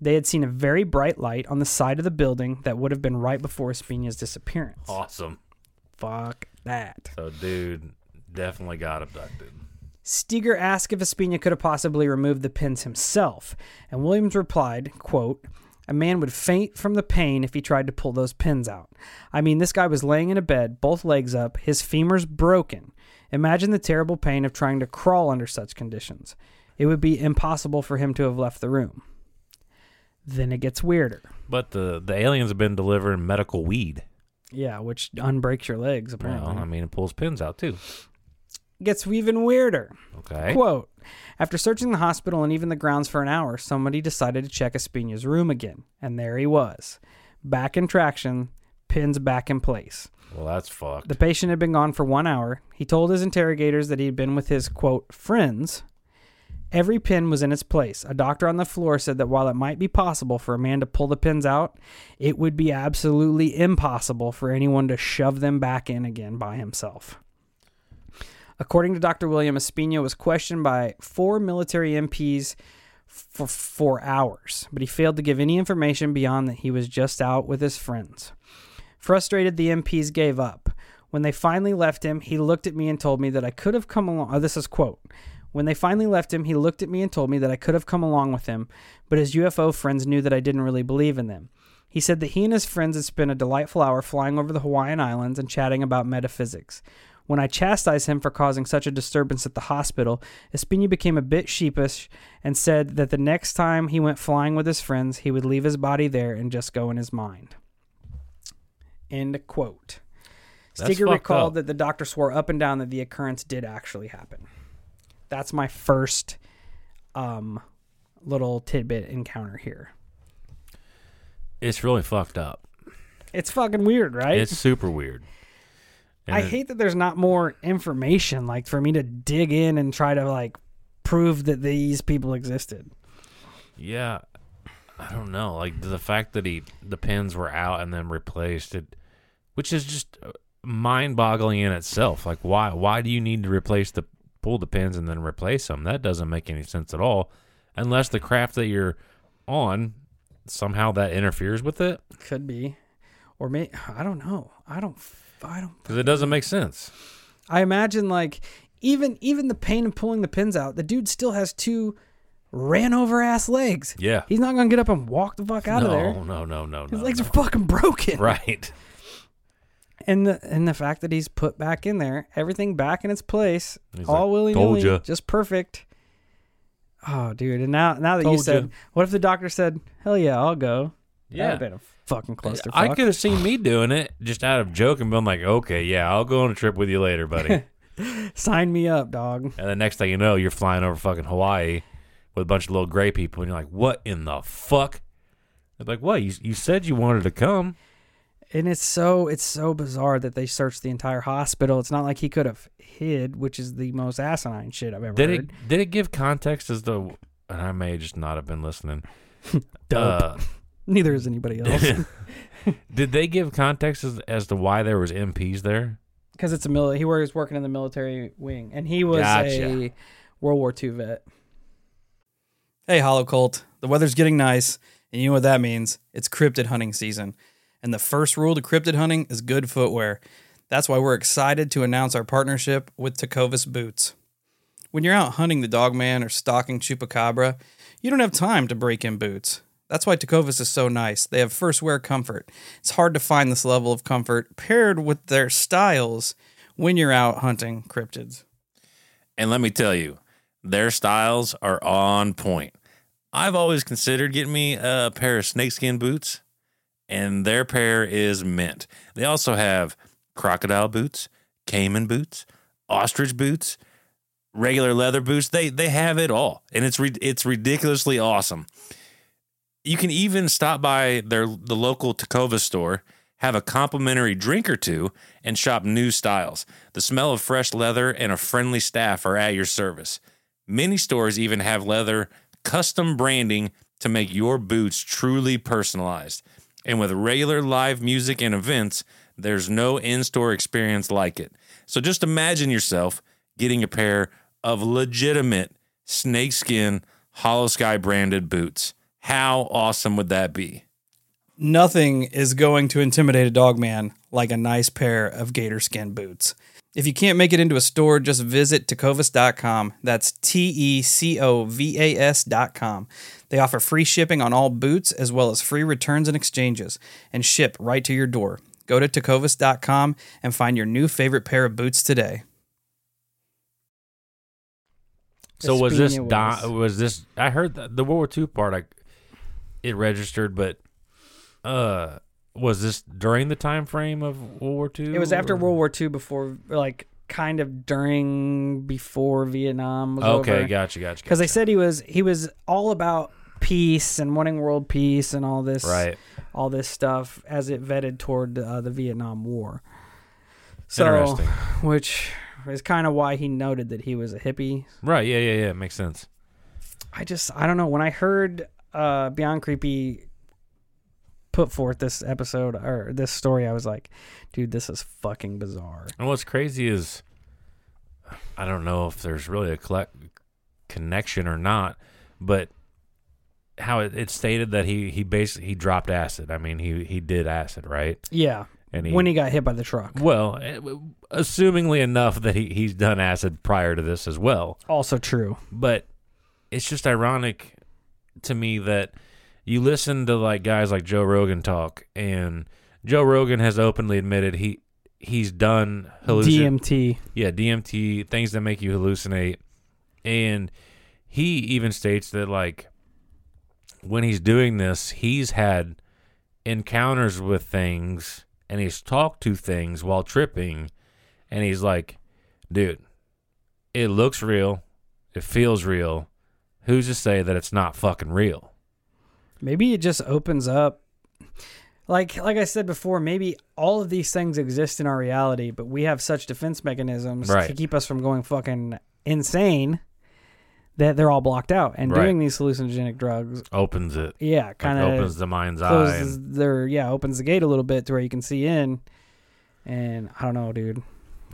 S1: they had seen a very bright light on the side of the building that would have been right before Espina's disappearance.
S2: Awesome.
S1: Fuck that.
S2: So, dude, definitely got abducted.
S1: Steiger asked if Espina could have possibly removed the pins himself, and Williams replied, quote, a man would faint from the pain if he tried to pull those pins out. I mean, this guy was laying in a bed, both legs up, his femurs broken. Imagine the terrible pain of trying to crawl under such conditions. It would be impossible for him to have left the room. Then it gets weirder.
S2: But the the aliens have been delivering medical weed.
S1: Yeah, which unbreaks your legs, apparently.
S2: Well, I mean, it pulls pins out too.
S1: Gets even weirder.
S2: Okay.
S1: Quote After searching the hospital and even the grounds for an hour, somebody decided to check Espina's room again. And there he was. Back in traction, pins back in place.
S2: Well, that's fucked.
S1: The patient had been gone for one hour. He told his interrogators that he had been with his, quote, friends. Every pin was in its place. A doctor on the floor said that while it might be possible for a man to pull the pins out, it would be absolutely impossible for anyone to shove them back in again by himself. According to Dr. William Espina was questioned by four military MPs for four hours, but he failed to give any information beyond that he was just out with his friends. Frustrated, the MPs gave up. When they finally left him, he looked at me and told me that I could have come along. Oh, this is quote. When they finally left him, he looked at me and told me that I could have come along with him, but his UFO friends knew that I didn't really believe in them. He said that he and his friends had spent a delightful hour flying over the Hawaiian Islands and chatting about metaphysics. When I chastised him for causing such a disturbance at the hospital, Espina became a bit sheepish and said that the next time he went flying with his friends, he would leave his body there and just go in his mind. End quote.
S2: That's Steiger
S1: recalled
S2: up.
S1: that the doctor swore up and down that the occurrence did actually happen. That's my first um, little tidbit encounter here.
S2: It's really fucked up.
S1: It's fucking weird, right?
S2: It's super weird. And
S1: I
S2: it-
S1: hate that there's not more information, like for me to dig in and try to like prove that these people existed.
S2: Yeah, I don't know. Like the fact that he the pins were out and then replaced it, which is just uh, mind-boggling in itself. Like why why do you need to replace the pull the pins and then replace them? That doesn't make any sense at all, unless the craft that you're on somehow that interferes with it
S1: Could be, or may I don't know. I don't. I don't.
S2: because it doesn't make sense.
S1: I imagine like even even the pain of pulling the pins out, the dude still has two ran over ass legs.
S2: Yeah.
S1: He's not gonna get up and walk the fuck out
S2: no,
S1: of there.
S2: no, no, no,
S1: His
S2: no, His
S1: legs
S2: no.
S1: are fucking broken.
S2: right.
S1: And the and the fact that he's put back in there, everything back in its place,
S2: He's
S1: all
S2: like,
S1: willy nilly, just perfect. Oh, dude! And now now that you said,
S2: ya.
S1: what if the doctor said, "Hell yeah, I'll go"?
S2: Yeah.
S1: That'd been a fucking clusterfuck.
S2: I could have seen me doing it just out of joke and been like, okay, yeah, I'll go on a trip with you later, buddy.
S1: Sign me up, dog.
S2: And the next thing you know, you're flying over fucking Hawaii with a bunch of little gray people, and you're like, "What in the fuck?" They're like, "What? You you said you wanted to come."
S1: And it's so it's so bizarre that they searched the entire hospital. It's not like he could have hid, which is the most asinine shit I've ever
S2: Did
S1: heard.
S2: it did it give context as to? And I may just not have been listening.
S1: Dope.
S2: Uh,
S1: Neither is anybody else
S2: did they give context as, as to why there was MPs there?
S1: because it's a mil- he was working in the military wing, and he was
S2: Gotcha.
S1: a World War II vet.
S3: Hey, Hollow Cult. The weather's getting nice, and you know what that means? It's cryptid hunting season. And the first rule to cryptid hunting is good footwear. That's why we're excited to announce our partnership with Tecovas Boots. When you're out hunting the dogman or stalking chupacabra, you don't have time to break in boots. That's why Tecovas is so nice. They have first wear comfort. It's hard to find this level of comfort paired with their styles when you're out hunting cryptids.
S2: And let me tell you, their styles are on point. I've always considered getting me a pair of snakeskin boots, and their pair is mint. They also have crocodile boots, caiman boots, ostrich boots, regular leather boots. They they have it all, and it's re- it's ridiculously awesome. You can even stop by their the local Tecovas store, have a complimentary drink or two, and shop new styles. The smell of fresh leather and a friendly staff are at your service. Many stores even have leather custom branding to make your boots truly personalized. And with regular live music and events, there's no in store experience like it. So just imagine yourself getting a pair of legitimate snakeskin Holosky branded boots. How awesome would that be?
S3: Nothing is going to intimidate a dog man like a nice pair of gator skin boots. If you can't make it into a store, just visit tecovas.com. That's T E C O V A S.com. They offer free shipping on all boots as well as free returns and exchanges and ship right to your door. Go to tecovas.com and find your new favorite pair of boots today.
S2: So was this
S1: Espina
S2: Don,
S1: was-
S2: was this I heard the, the World War II part I it registered but uh was this during the time frame of World War II?
S1: It was after
S2: or-
S1: World War II, before like kind of during before Vietnam was
S2: Okay,
S1: over.
S2: gotcha, gotcha.
S1: Because they said he was he was all about peace and wanting world peace and all this
S2: right.
S1: all this stuff as it vetted toward uh, the Vietnam War. So,
S2: Interesting.
S1: which is kind of why he noted that he was a hippie.
S2: Right, yeah, yeah, yeah, It makes sense.
S1: I just I don't know when I heard uh, Beyond Creepy put forth this episode or this story, I was like, dude, this is fucking bizarre.
S2: And what's crazy is I don't know if there's really a collect, connection or not, but how it, it stated that he he basically he dropped acid. I mean, he he did acid, right?
S1: Yeah,
S2: and he
S1: when he got hit by the truck.
S2: well, eh, assumingly enough that he he's done acid prior to this as well.
S1: Also true.
S2: But it's just ironic to me that you listen to like guys like Joe Rogan talk, and Joe Rogan has openly admitted he he's done hallucin-
S1: DMT.
S2: yeah DMT things that make you hallucinate, and he even states that like when he's doing this, he's had encounters with things and he's talked to things while tripping, and he's like, dude, it looks real, it feels real. Who's to say that it's not fucking real?
S1: Maybe it just opens up like like I said before, maybe all of these things exist in our reality, but we have such defense mechanisms
S2: Right.
S1: to keep us from going fucking insane that they're all blocked out. And
S2: Right.
S1: doing these hallucinogenic drugs,
S2: Opens it,
S1: yeah,
S2: like
S1: kind
S2: opens the mind's eye. And
S1: their yeah, opens the gate a little bit to where you can see in. And I don't know, dude.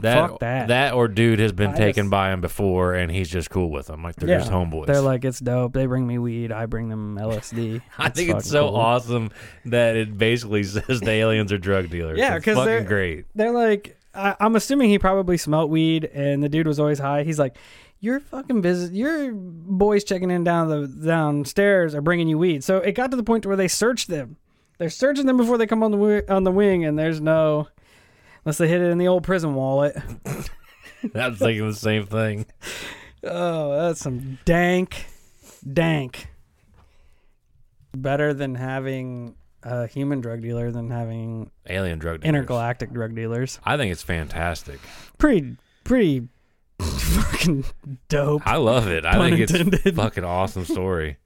S2: That,
S1: fuck that.
S2: that or dude has been
S1: I
S2: taken
S1: just-
S2: by him before, and he's just cool with them. Like they're just homeboys.
S1: They're like, it's dope. They bring me weed. I bring them LSD.
S2: I think it's
S1: fucking
S2: so
S1: cool.
S2: awesome that it basically says the aliens are drug dealers.
S1: Yeah,
S2: It's
S1: 'cause they're-
S2: great.
S1: they're like I, i'm assuming he probably smelt weed and the dude was always high he's like your fucking visit your boys checking in down the downstairs are bringing you weed so it got to the point where they searched them they're searching them before they come on the wi- on the wing and there's no unless they hit it in the old prison wallet
S2: I was thinking the same thing.
S1: oh that's some dank dank better than having a human drug dealer than having
S2: Alien drug dealers.
S1: intergalactic drug dealers
S2: I think it's fantastic.
S1: pretty pretty fucking dope.
S2: I love it. I think it's
S1: intended.
S2: a fucking awesome story.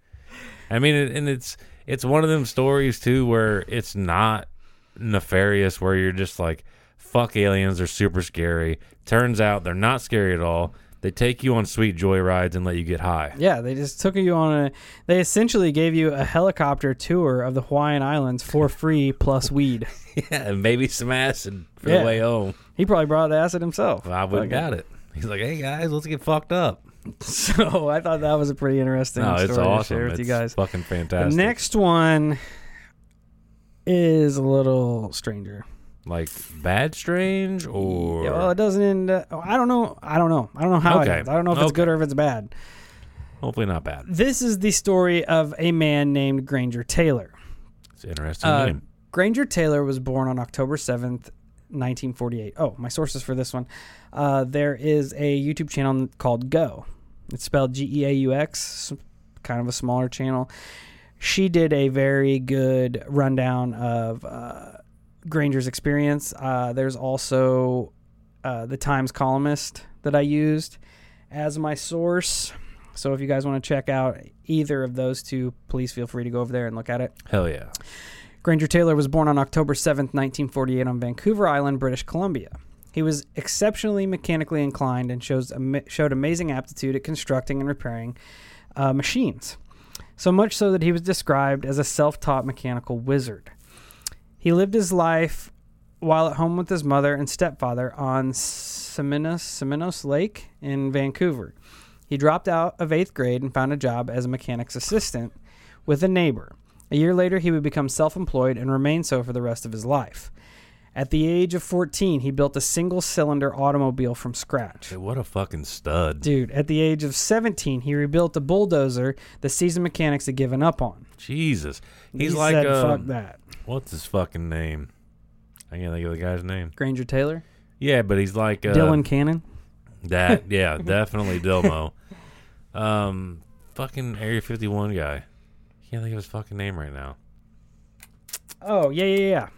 S2: I mean, it, and it's it's one of them stories too where it's not nefarious, where you're just like, "Fuck aliens, they're super scary." Turns out they're not scary at all. They take you on sweet joy rides and let you get high.
S1: Yeah, they just took you on a. They essentially gave you a helicopter tour of the Hawaiian Islands for free plus weed.
S2: Yeah, and maybe some acid for
S1: Yeah.
S2: the way home.
S1: He probably brought the acid himself.
S2: Well, I would have got it. He's like, "Hey guys, let's get fucked up."
S1: So I thought that was a pretty interesting
S2: No,
S1: story
S2: it's
S1: to
S2: awesome.
S1: share with
S2: it's
S1: you guys.
S2: fucking
S1: The
S2: fantastic.
S1: next one is a little stranger.
S2: Like bad strange or
S1: Yeah, well, it doesn't end. Uh, I don't know. I don't know. I don't know how
S2: Okay.
S1: it ends. I don't know if it's
S2: Okay.
S1: good or if it's bad.
S2: hopefully not bad.
S1: This is the story of a man named Granger Taylor.
S2: It's an interesting
S1: Uh,
S2: name.
S1: Granger Taylor was born on October 7th, 1948. Oh, my sources for this one. Uh, there is a YouTube channel called Go. It's spelled G E A U X, kind of a smaller channel. She did a very good rundown of uh, Granger's experience. Uh, there's also uh, the Times columnist that I used as my source. So if you guys want to check out either of those two, please feel free to go over there and look at it.
S2: Hell yeah.
S1: Granger Taylor was born on October 7th, 1948, on Vancouver Island, British Columbia. He was exceptionally mechanically inclined and shows showed amazing aptitude at constructing and repairing uh, machines. So much so that he was described as a self taught mechanical wizard. He lived his life while at home with his mother and stepfather on Somenos, Somenos Lake in Vancouver. He dropped out of eighth grade and found a job as a mechanic's assistant with a neighbor. A year later, he would become self employed and remain so for the rest of his life. At the age of 14, he built a single cylinder automobile from scratch.
S2: Hey, what a fucking stud.
S1: Dude, at the age of 17, he rebuilt a bulldozer the seasoned mechanics had given up on.
S2: Jesus. He's
S1: he
S2: like
S1: said,
S2: um,
S1: fuck that.
S2: What's his fucking name? I can't think of the guy's name.
S1: Granger Taylor?
S2: Yeah, but he's like uh,
S1: Dylan Cannon?
S2: That yeah, definitely Dilmo. Um, fucking Area 51 guy. Can't think of his fucking name right now.
S1: Oh, yeah, yeah, yeah.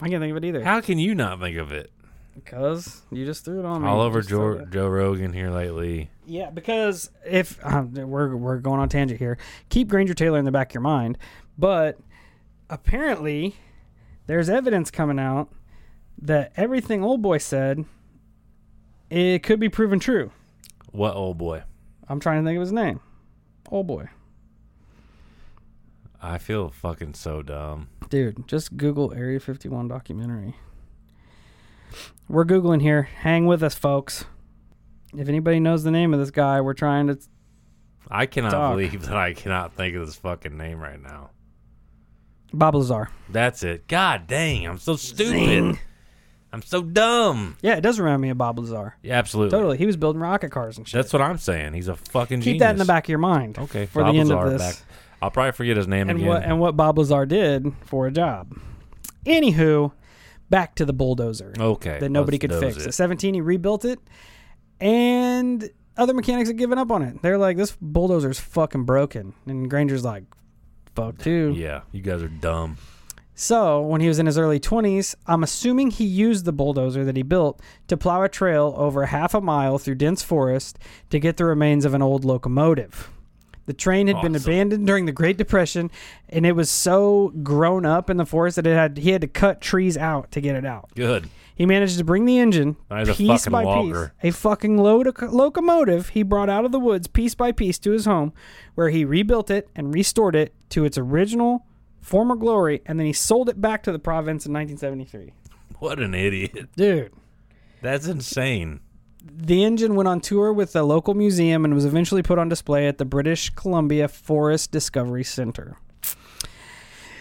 S1: I can't think of it either.
S2: How can you not think of it?
S1: Because you just threw it on me.
S2: All over
S1: Just
S2: Joe,
S1: it.
S2: Joe Rogan here lately.
S1: Yeah, because if um, we're we're going on tangent here, keep Granger Taylor in the back of your mind. But apparently, there's evidence coming out that everything old boy said it could be proven true.
S2: What old boy?
S1: I'm trying to think of his name. Old boy,
S2: I feel fucking so dumb.
S1: dude. Just Google Area 51 documentary. We're googling here. Hang with us, folks. If anybody knows the name of this guy, we're trying to
S2: I cannot
S1: Dog.
S2: believe that I cannot think of this fucking name right now.
S1: Bob Lazar.
S2: That's it. God dang, I'm so stupid.
S1: Zing.
S2: I'm so dumb.
S1: Yeah, it does remind me of Bob Lazar.
S2: Yeah, absolutely.
S1: Totally. He was building rocket cars and shit.
S2: That's what I'm saying. He's a fucking
S1: Keep
S2: genius.
S1: that in the back of your mind.
S2: Okay,
S1: For
S2: Bob
S1: the end
S2: Lazar
S1: of this.
S2: back. I'll probably forget his name
S1: and
S2: again.
S1: what and what Bob Lazar did for a job. Anywho, back to the bulldozer
S2: okay,
S1: that nobody could fix.
S2: it.
S1: At 17, he rebuilt it, and other mechanics had given up on it. They're like, "This bulldozer's fucking broken," and Granger's like, "Fuck too."
S2: Yeah, you guys are dumb.
S1: So, when he was in his early 20s, I'm assuming he used the bulldozer that he built to plow a trail over half a mile through dense forest to get the remains of an old locomotive. The train had been abandoned during the Great Depression, and it was so grown up in the forest that it had he had to cut trees out to get it out.
S2: Good.
S1: He managed to bring the engine
S2: That is a
S1: piece
S2: fucking
S1: by
S2: logger.
S1: piece, a fucking lo- locomotive he brought out of the woods piece by piece to his home, where he rebuilt it and restored it to its original former glory, and then he sold it back to the province in 1973.
S2: What an idiot.
S1: Dude,
S2: That's insane.
S1: the engine went on tour with the local museum and was eventually put on display at the British Columbia Forest Discovery Center.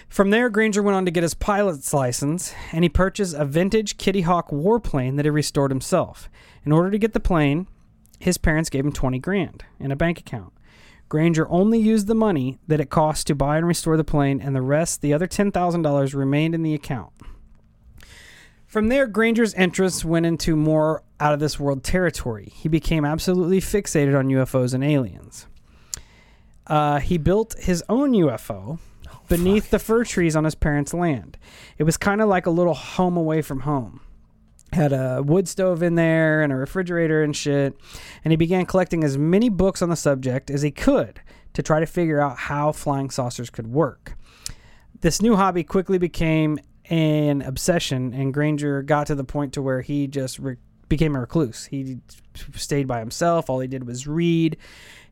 S1: From there, Granger went on to get his pilot's license, and he purchased a vintage Kitty Hawk warplane that he restored himself. In order to get the plane, his parents gave him 20 grand in a bank account. Granger only used the money that it cost to buy and restore the plane, and the rest, the other $10,000, remained in the account. From there, Granger's interests went into more out of this world territory. He became absolutely fixated on UFOs and aliens. Uh, he built his own UFO beneath the fir trees on his parents' land. It was kind of like a little home away from home. Had a wood stove in there and a refrigerator and shit. And he began collecting as many books on the subject as he could to try to figure out how flying saucers could work. This new hobby quickly became an obsession, and Granger got to the point to where he just re- became a recluse. He stayed by himself. All he did was read,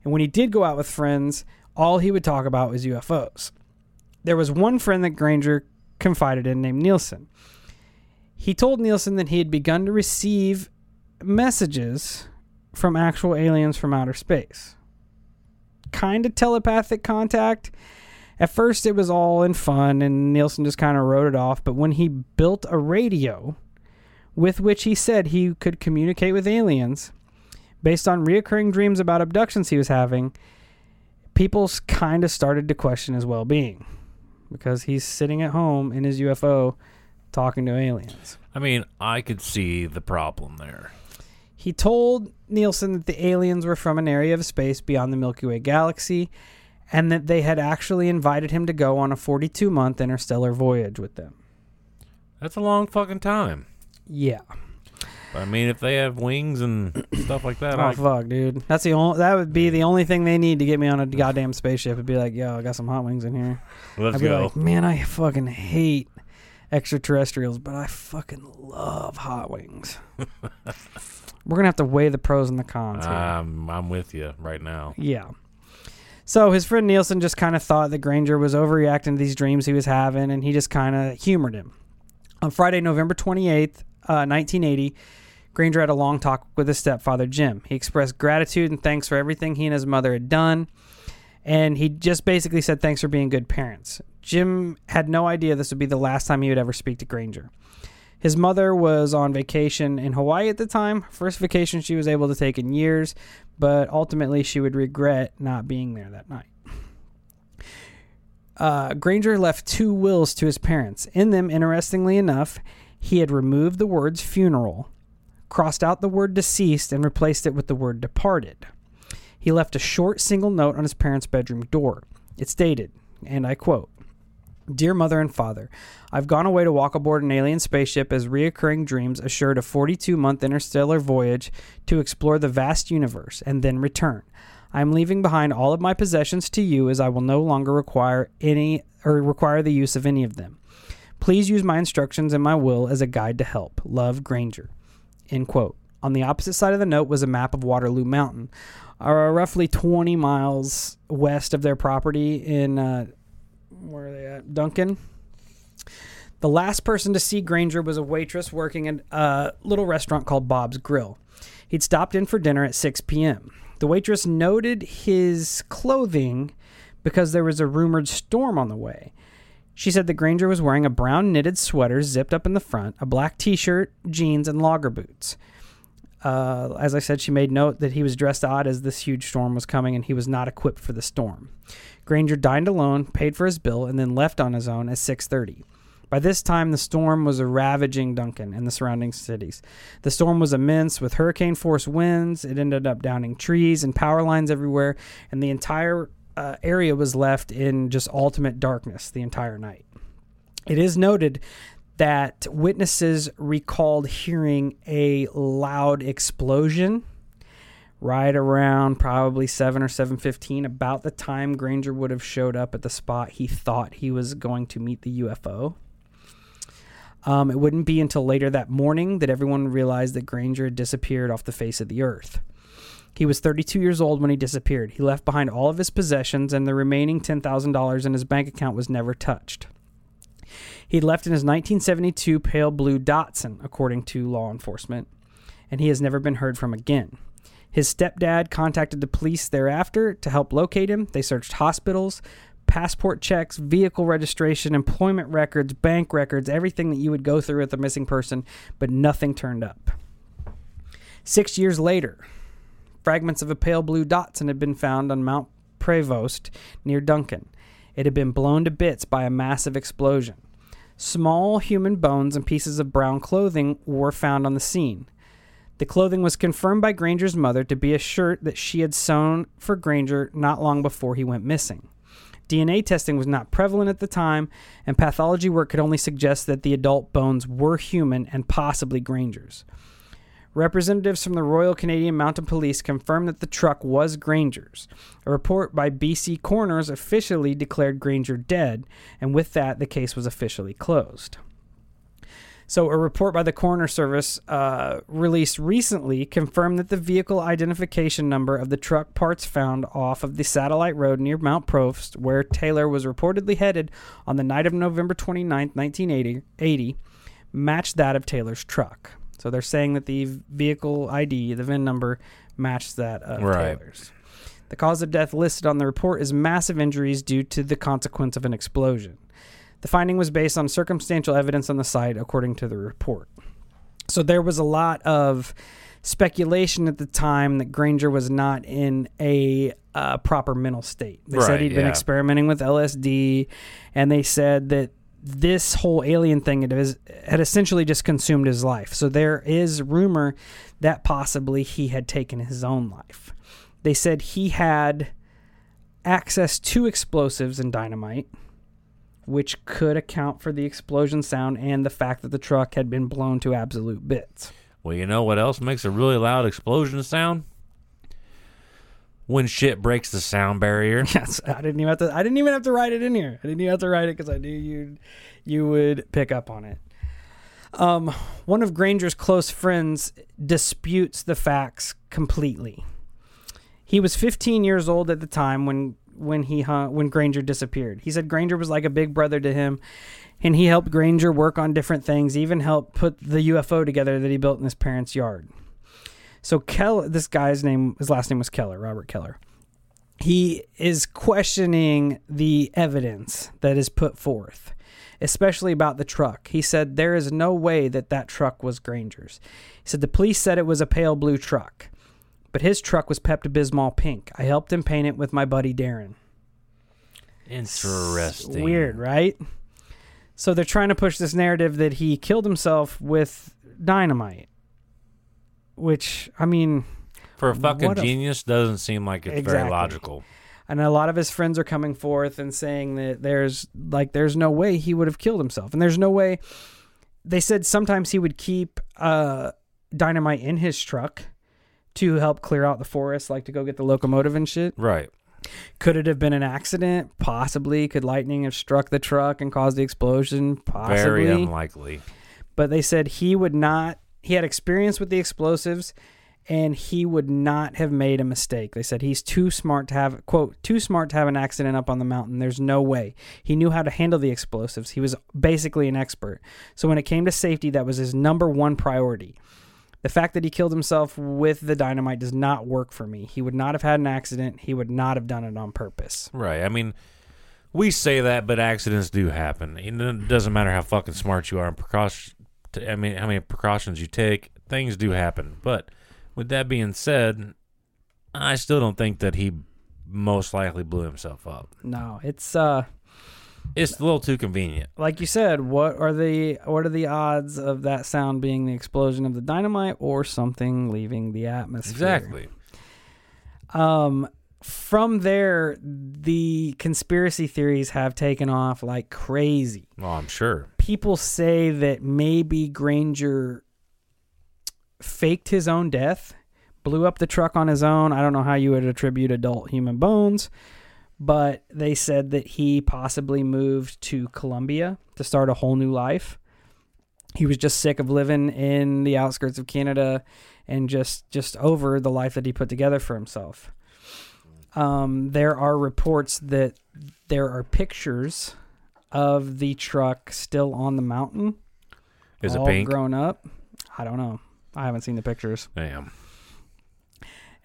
S1: and when he did go out with friends, all he would talk about was UFOs. There was one friend that Granger confided in named Nielsen. He told Nielsen that he had begun to receive messages from actual aliens from outer space. Kind of telepathic contact. At first, it was all in fun, and Nielsen just kind of wrote it off. But when he built a radio with which he said he could communicate with aliens based on reoccurring dreams about abductions he was having, people kind of started to question his well being because he's sitting at home in his UFO talking to aliens.
S2: I mean, I could see the problem there.
S1: He told Nielsen that the aliens were from an area of space beyond the Milky Way galaxy and that they had actually invited him to go on a 42 month interstellar voyage with them.
S2: That's a long fucking time.
S1: Yeah.
S2: I mean, if they have wings and stuff like that,
S1: Oh
S2: I,
S1: fuck, dude. That's the only that would be the only thing they need to get me on a goddamn spaceship. Would be like, yo, I got some hot wings in here.
S2: let's
S1: I'd be
S2: go.
S1: like, man, I fucking hate extraterrestrials, but I fucking love hot wings. We're gonna have to weigh the pros and the cons. here.
S2: I'm, I'm with you right now.
S1: Yeah. So his friend Nielsen just kind of thought that Granger was overreacting to these dreams he was having, and he just kind of humored him. On Friday, November 28th, uh, 1980, Granger had a long talk with his stepfather, Jim. He expressed gratitude and thanks for everything he and his mother had done, and he just basically said thanks for being good parents. Jim had no idea this would be the last time he would ever speak to Granger. His mother was on vacation in Hawaii at the time, first vacation she was able to take in years, but ultimately she would regret not being there that night. Uh, Granger left two wills to his parents. In them, interestingly enough, he had removed the words funeral, crossed out the word deceased, and replaced it with the word departed. He left a short single note on his parents' bedroom door. It stated, and I quote, Dear mother and father, I've gone away to walk aboard an alien spaceship as reoccurring dreams assured a 42 month interstellar voyage to explore the vast universe and then return. I am leaving behind all of my possessions to you as I will no longer require any or require the use of any of them. Please use my instructions and my will as a guide to help. Love Granger. End quote. On the opposite side of the note was a map of Waterloo Mountain, uh, roughly 20 miles west of their property in uh, where are they at? Duncan. The last person to see Granger was a waitress working at a little restaurant called Bob's Grill. He'd stopped in for dinner at 6 p.m. The waitress noted his clothing because there was a rumored storm on the way. She said that Granger was wearing a brown knitted sweater zipped up in the front, a black t shirt, jeans, and logger boots. Uh, as I said, she made note that he was dressed odd as this huge storm was coming and he was not equipped for the storm. Granger dined alone, paid for his bill, and then left on his own at 6:30. By this time, the storm was ravaging Duncan and the surrounding cities. The storm was immense with hurricane force winds. It ended up downing trees and power lines everywhere, and the entire uh, area was left in just ultimate darkness the entire night. It is noted that witnesses recalled hearing a loud explosion right around probably 7 or 7:15 about the time Granger would have showed up at the spot he thought he was going to meet the UFO. Um, it wouldn't be until later that morning that everyone realized that Granger had disappeared off the face of the earth. He was 32 years old when he disappeared. He left behind all of his possessions, and the remaining $10,000 in his bank account was never touched. He left in his 1972 pale blue Datsun, according to law enforcement, and he has never been heard from again. His stepdad contacted the police thereafter to help locate him. They searched hospitals, passport checks, vehicle registration, employment records, bank records, everything that you would go through with a missing person, but nothing turned up. Six years later, fragments of a pale blue Datsun had been found on Mount Prevost near Duncan. It had been blown to bits by a massive explosion. Small human bones and pieces of brown clothing were found on the scene. The clothing was confirmed by Granger's mother to be a shirt that she had sewn for Granger not long before he went missing. DNA testing was not prevalent at the time, and pathology work could only suggest that the adult bones were human and possibly Granger's. Representatives from the Royal Canadian Mounted Police confirmed that the truck was Granger's. A report by BC coroners officially declared Granger dead, and with that, the case was officially closed. So, a report by the coroner service uh, released recently confirmed that the vehicle identification number of the truck parts found off of the satellite road near Mount Prevost, where Taylor was reportedly headed on the night of November 29, 1980, matched that of Taylor's truck. So, they're saying that the vehicle ID, the VIN number, matched that of
S2: Right.
S1: Taylor's. The cause of death listed on the report is massive injuries due to the consequence of an explosion. The finding was based on circumstantial evidence on the site, according to the report. So there was a lot of speculation at the time that Granger was not in a uh, proper mental state. They said
S2: Right,
S1: he'd been experimenting with LSD, and they said that this whole alien thing had, had essentially just consumed his life. So there is rumor that possibly he had taken his own life. They said he had access to explosives and dynamite, which could account for the explosion sound and the fact that the truck had been blown to absolute bits.
S2: Well, you know what else makes a really loud explosion sound? When shit breaks the sound barrier.
S1: Yes, I didn't even have to. I didn't even have to write it in here. I didn't even have to write it because I knew you you would pick up on it. Um, one of Granger's close friends disputes the facts completely. He was 15 years old at the time when when he hung, when Granger disappeared. He said Granger was like a big brother to him, and he helped Granger work on different things. Even helped put the UFO together that he built in his parents' yard. So Keller, this guy's name, his last name was Keller, Robert Keller. He is questioning the evidence that is put forth, especially about the truck. He said there is no way that that truck was Granger's. He said the police said it was a pale blue truck, but his truck was Pepto Bismol pink. I helped him paint it with my buddy Darren.
S2: Interesting.
S1: Weird, right? So they're trying to push this narrative that he killed himself with dynamite, which I mean.
S2: For a fucking
S1: What a-
S2: genius, doesn't seem like it's
S1: Exactly.
S2: very logical.
S1: and a lot of his friends are coming forth and saying that there's like there's no way he would have killed himself and there's no way they said sometimes he would keep uh dynamite in his truck to help clear out the forest like to go get the locomotive and shit
S2: Right.
S1: could it have been an accident possibly could lightning have struck the truck and caused the explosion possibly
S2: Very unlikely.
S1: but they said he would not he had experience with the explosives and he would not have made a mistake. They said he's too smart to have quote too smart to have an accident up on the mountain. There's no way. He knew how to handle the explosives. He was basically an expert. So when it came to safety that was his number one priority. The fact that he killed himself with the dynamite does not work for me. He would not have had an accident. He would not have done it on purpose.
S2: Right. I mean, we say that, but accidents do happen. It doesn't matter how fucking smart you are and precaution. I mean, how many precautions you take, things do happen. But with that being said, I still don't think that he most likely blew himself up.
S1: No, it's uh
S2: It's a little too convenient.
S1: like you said. What are the what are the odds of that sound being the explosion of the dynamite or something leaving the atmosphere?
S2: Exactly.
S1: Um, from there, the conspiracy theories have taken off like crazy.
S2: Well, I'm sure.
S1: People say that maybe Granger faked his own death, blew up the truck on his own. I don't know how you would attribute adult human bones, but they said that he possibly moved to Colombia to start a whole new life. He was just sick of living in the outskirts of Canada and just just over the life that he put together for himself. Um, there are reports that there are pictures of the truck still on the mountain,
S2: Is it pink?
S1: grown up. I don't know. I haven't seen the pictures.
S2: Damn.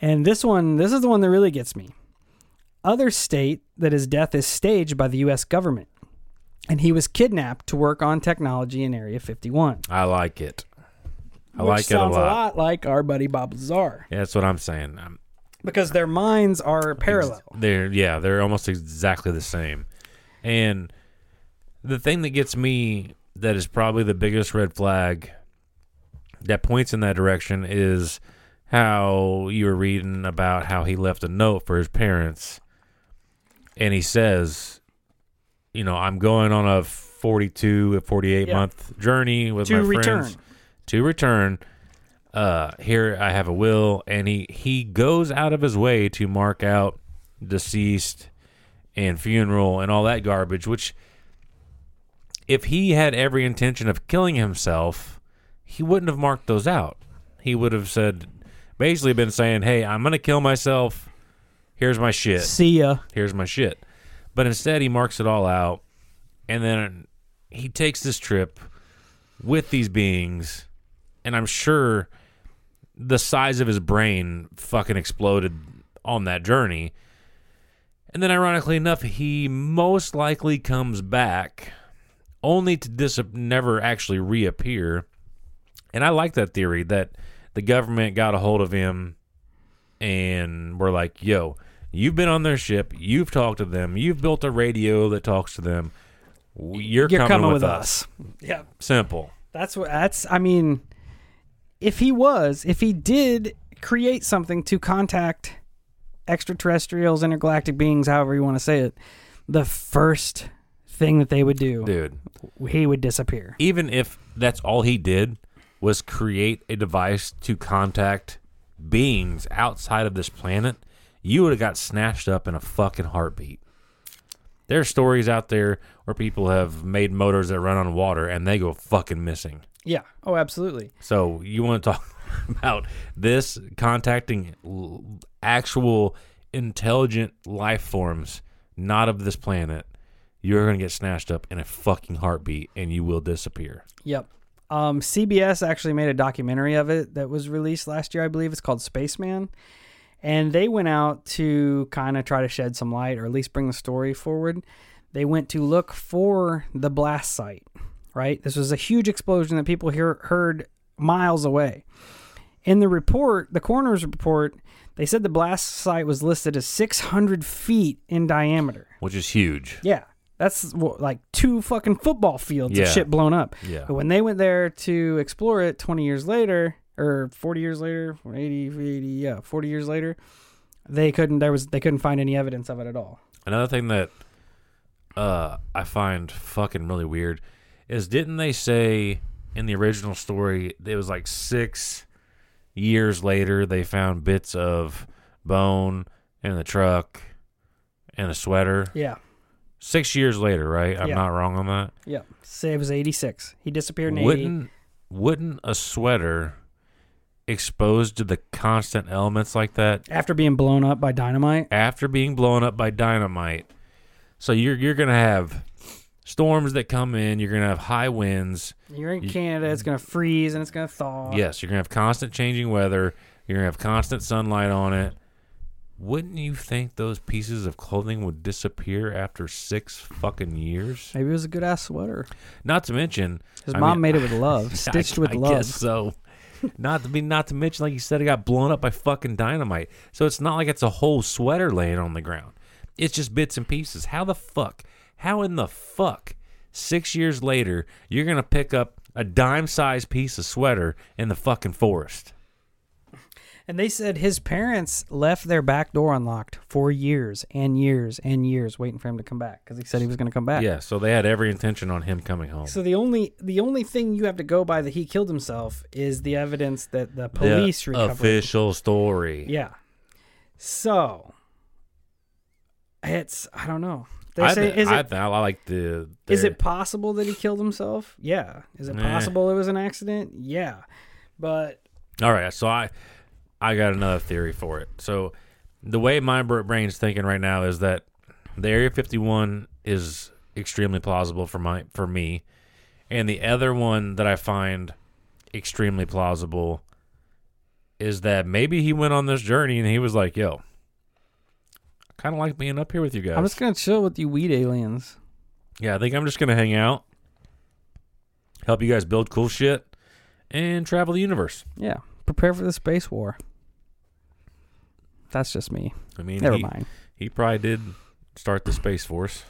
S1: And this one, this is the one that really gets me. Others state that his death is staged by the U.S. government, and he was kidnapped to work on technology in Area 51.
S2: I like it. I
S1: which
S2: like it a
S1: sounds
S2: lot.
S1: like our buddy Bob Lazar,
S2: Yeah, that's what I'm saying. I'm,
S1: because their minds are parallel.
S2: They're yeah, they're almost exactly the same. And the thing that gets me that is probably the biggest red flag that points in that direction is how you were reading about how he left a note for his parents and he says, you know, I'm going on a 42 48
S1: Yeah.
S2: month journey with
S1: To
S2: my
S1: return.
S2: friends to return uh here i have a will and he he goes out of his way to mark out deceased and funeral and all that garbage which if he had every intention of killing himself he wouldn't have marked those out he would have said basically been saying hey i'm gonna kill myself here's my shit
S1: See ya.
S2: here's my shit. But instead, he marks it all out, and then he takes this trip with these beings, and I'm sure the size of his brain fucking exploded on that journey. And then, ironically enough, he most likely comes back only to dis- never actually reappear. And I like that theory that the government got a hold of him and we're like, yo, you've been on their ship, you've talked to them, you've built a radio that talks to them. You're,
S1: You're
S2: coming, with, us.
S1: Yeah.
S2: Simple.
S1: That's what that's I mean if he was, if he did create something to contact extraterrestrials, intergalactic beings, however you want to say it, the first thing that they would do,
S2: Dude,
S1: he would disappear.
S2: even if that's all he did was create a device to contact beings outside of this planet, you would have got snatched up in a fucking heartbeat. There are stories out there where people have made motors that run on water and they go fucking missing.
S1: Yeah. Oh, absolutely.
S2: So you want to talk about this contacting l- actual intelligent life forms, not of this planet? You're gonna get snatched up in a fucking heartbeat, and you will disappear.
S1: Yep. Um, CBS actually made a documentary of it that was released last year, I believe. It's called Spaceman. And they went out to kind of try to shed some light or at least bring the story forward. They went to look for the blast site, right? This was a huge explosion that people hear, heard miles away. In the report, the coroner's report, they said the blast site was listed as 600 feet in diameter.
S2: which is huge.
S1: Yeah. That's like two fucking football fields
S2: Yeah.
S1: of shit blown up.
S2: Yeah.
S1: But when they went there to explore it 20 years later, or 40 years later, 80, 80, yeah, 40 years later, they couldn't, there was, they couldn't find any evidence of it at all.
S2: Another thing that uh, I find fucking really weird is didn't they say in the original story it was like six years later they found bits of bone in the truck and a sweater?
S1: Yeah.
S2: Six years later, right? I'm
S1: Yeah.
S2: not wrong on that.
S1: Yeah. Say it was 86. He disappeared in
S2: Wouldn't wouldn't a sweater exposed to the constant elements like that
S1: After being blown up by dynamite.
S2: after being blown up by dynamite. So you're you're gonna have storms that come in. You're gonna have high winds.
S1: You're in
S2: You-
S1: Canada, it's going to freeze and it's going to thaw.
S2: Yes, you're gonna have constant changing weather. You're gonna have constant sunlight on it. wouldn't you think those pieces of clothing would disappear after six fucking years?
S1: Maybe it was a good ass sweater.
S2: Not to mention,
S1: His
S2: I
S1: mom
S2: mean,
S1: made it with love, stitched
S2: I,
S1: with
S2: I
S1: love.
S2: guess so. not to be, not to mention, like you said, it got blown up by fucking dynamite. So it's not like it's a whole sweater laying on the ground. It's just bits and pieces. How the fuck? How in the fuck? Six years later, you're gonna pick up a dime-sized piece of sweater in the fucking forest.
S1: And they said his parents left their back door unlocked for years and years and years, waiting for him to come back because he said he was going to come back.
S2: Yeah, so they had every intention on him coming home.
S1: So the only the only thing you have to go by that he killed himself is the evidence that the police
S2: the
S1: recovered.
S2: official story.
S1: Yeah. So it's I don't know. They
S2: I,
S1: say is
S2: I,
S1: it
S2: I like the.
S1: is it possible that he killed himself? Yeah. Is it
S2: Nah.
S1: possible it was an accident? Yeah. But
S2: All right, so I I got another theory for it. So the way my br- brain's thinking right now is that the Area 51 is extremely plausible for my for me, and the other one that I find extremely plausible is that maybe he went on this journey and he was like, "Yo, kind of like being up here with you guys."
S1: I'm just gonna chill with you weed aliens.
S2: yeah, I think I'm just gonna hang out, help you guys build cool shit, and travel the universe.
S1: Yeah. Prepare for the space war. That's just me.
S2: I mean,
S1: Never
S2: he,
S1: mind.
S2: He probably did start the space force.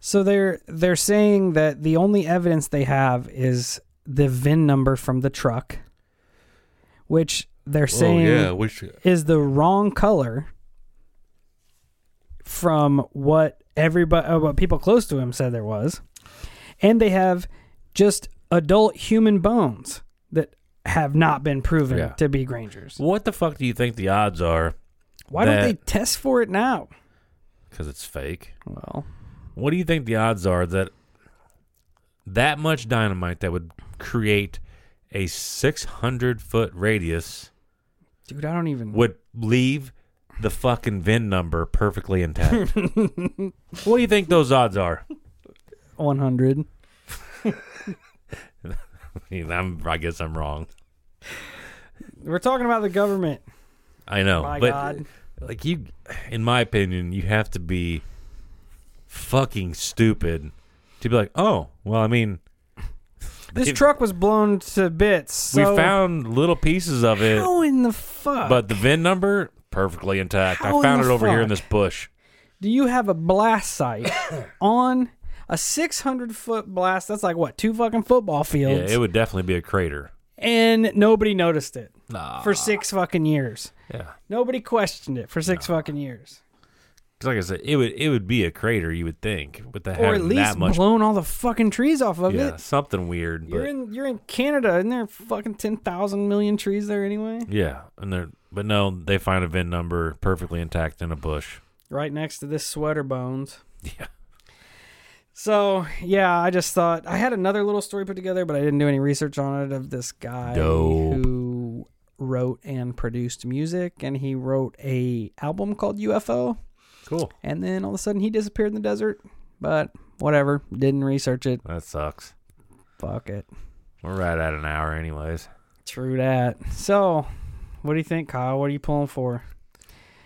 S1: So they're they're saying that the only evidence they have is the VIN number from the truck, which they're saying yeah,
S2: which uh,
S1: is the wrong color from what everybody, uh, what people close to him said there was, and they have just adult human bones that have not been proven
S2: Yeah.
S1: to be Granger's.
S2: what the fuck do you think the odds are?
S1: Why don't they test for it now?
S2: Because it's fake.
S1: Well,
S2: What do you think the odds are that that much dynamite that would create a 600 foot radius
S1: dude, I don't even.
S2: would leave the fucking VIN number perfectly intact? what do you think those odds are?
S1: One hundred.
S2: I, mean, I'm, I guess I'm wrong.
S1: We're talking about the government.
S2: I know,
S1: My
S2: but
S1: God.
S2: like you, in my opinion, you have to be fucking stupid to be like, oh, well, I mean,
S1: This truck was blown to bits. So
S2: we found little pieces of it,
S1: how in the fuck?
S2: but the VIN number perfectly intact.
S1: How
S2: I
S1: in
S2: found it
S1: the
S2: over here in this bush.
S1: do you have a blast site on a 600 foot blast? That's like what two fucking football fields.
S2: Yeah, it would definitely be a crater.
S1: and nobody noticed it
S2: Nah.
S1: for six fucking years.
S2: yeah,
S1: Nobody questioned it for six fucking years,
S2: 'Cause like I said, it would it would be a crater. You would think with the
S1: or at least
S2: that much.
S1: blown all the fucking trees off of
S2: yeah,
S1: it.
S2: something weird,
S1: You're in you're in Canada, isn't there fucking ten thousand million trees there anyway?
S2: yeah, and there, but no, they find a VIN number perfectly intact in a bush.
S1: Right next to this sweater bones.
S2: Yeah.
S1: So yeah, I just thought I had another little story put together, but I didn't do any research on it of this guy
S2: Dope.
S1: who wrote and produced music, and he wrote a album called UFO,
S2: Cool.
S1: and then all of a sudden he disappeared in the desert. But whatever, didn't research it.
S2: That sucks.
S1: Fuck it.
S2: We're right at an hour, anyways.
S1: True that. So, what do you think, Kyle? What are you pulling for?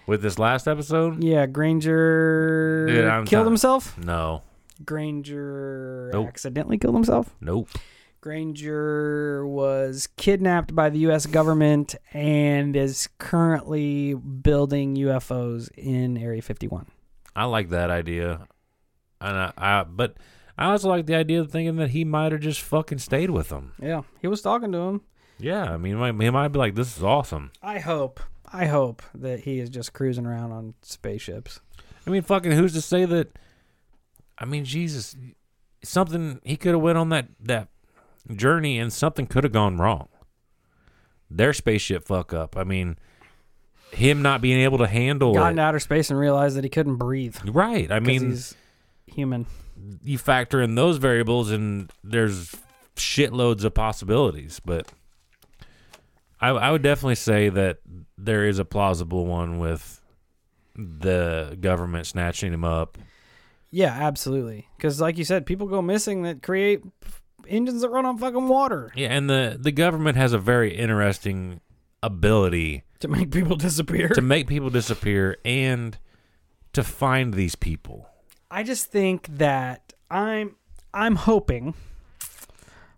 S2: With this last episode,
S1: Yeah, Granger
S2: Dude,
S1: killed
S2: done.
S1: himself.
S2: no,
S1: Granger
S2: Nope.
S1: accidentally killed himself.
S2: nope.
S1: Granger was kidnapped by the U.S. government and is currently building UFOs in Area 51.
S2: I like that idea, and I, I but I also like the idea of thinking that he might have just fucking stayed with them.
S1: Yeah, he was talking to him.
S2: Yeah, I mean, he might, he might be like, "This is awesome."
S1: I hope, I hope that he is just cruising around on spaceships.
S2: I mean, fucking, who's to say that? I mean, Jesus, something he could have went on that that journey, and something could have gone wrong. Their spaceship fuck up. I mean, him not being able to handle
S1: Got
S2: it.
S1: into outer space and realized that he couldn't breathe.
S2: Right. I
S1: 'cause
S2: mean,
S1: he's human.
S2: you factor in those variables and there's shitloads of possibilities but I, I would definitely say that there is a plausible one with the government snatching him up
S1: Yeah, absolutely. Because, like you said, people go missing that create f- engines that run on fucking water.
S2: yeah and the the government has a very interesting ability
S1: to make people disappear.
S2: to make people disappear and to find these people.
S1: I just think that I'm I'm hoping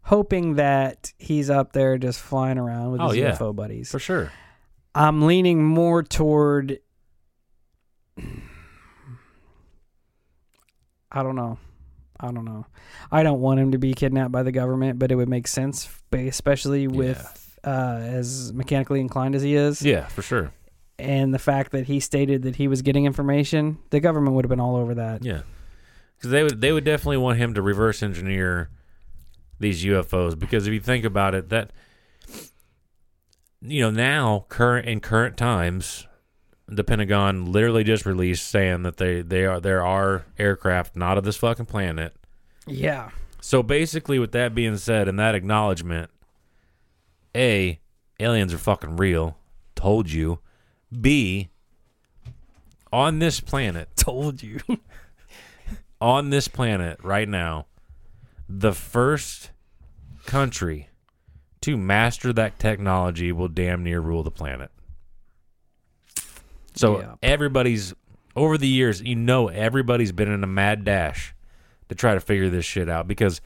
S1: hoping that he's up there just flying around with
S2: Oh,
S1: his
S2: yeah.
S1: UFO buddies.
S2: For sure.
S1: I'm leaning more toward I don't know. I don't know. I don't want him to be kidnapped by the government, but it would make sense, especially with uh, as mechanically inclined as he is,
S2: Yeah, for sure.
S1: and the fact that he stated that he was getting information. The government would have been all over that.
S2: Yeah, because they would they would definitely want him to reverse engineer these UFOs. Because if you think about it, that you know now current in current times, the Pentagon literally just released saying that they they are there are aircraft not of this fucking planet.
S1: Yeah.
S2: So basically, with that being said, and that acknowledgement, a aliens are fucking real. Told you. B on this planet
S1: Told you.
S2: on this planet right now, the first country to master that technology will damn near rule the planet. So
S1: Yeah.
S2: everybody's over the years, you know, everybody's been in a mad dash to try to figure this shit out because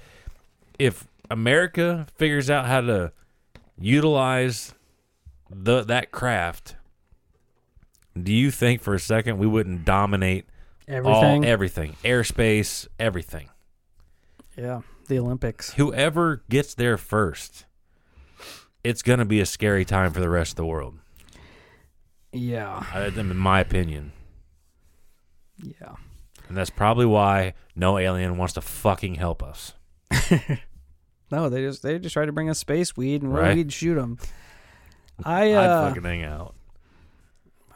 S2: if America figures out how to utilize the that craft, do you think for a second we wouldn't dominate
S1: Everything.
S2: all everything, airspace, everything.
S1: yeah. The Olympics.
S2: Whoever gets there first, it's gonna be a scary time for the rest of the world.
S1: Yeah.
S2: I, in my opinion,
S1: Yeah.
S2: and that's probably why no alien wants to fucking help us.
S1: No, they just they just try to bring us space weed and
S2: Right.
S1: we'd shoot them. I
S2: I'd
S1: uh,
S2: fucking hang out.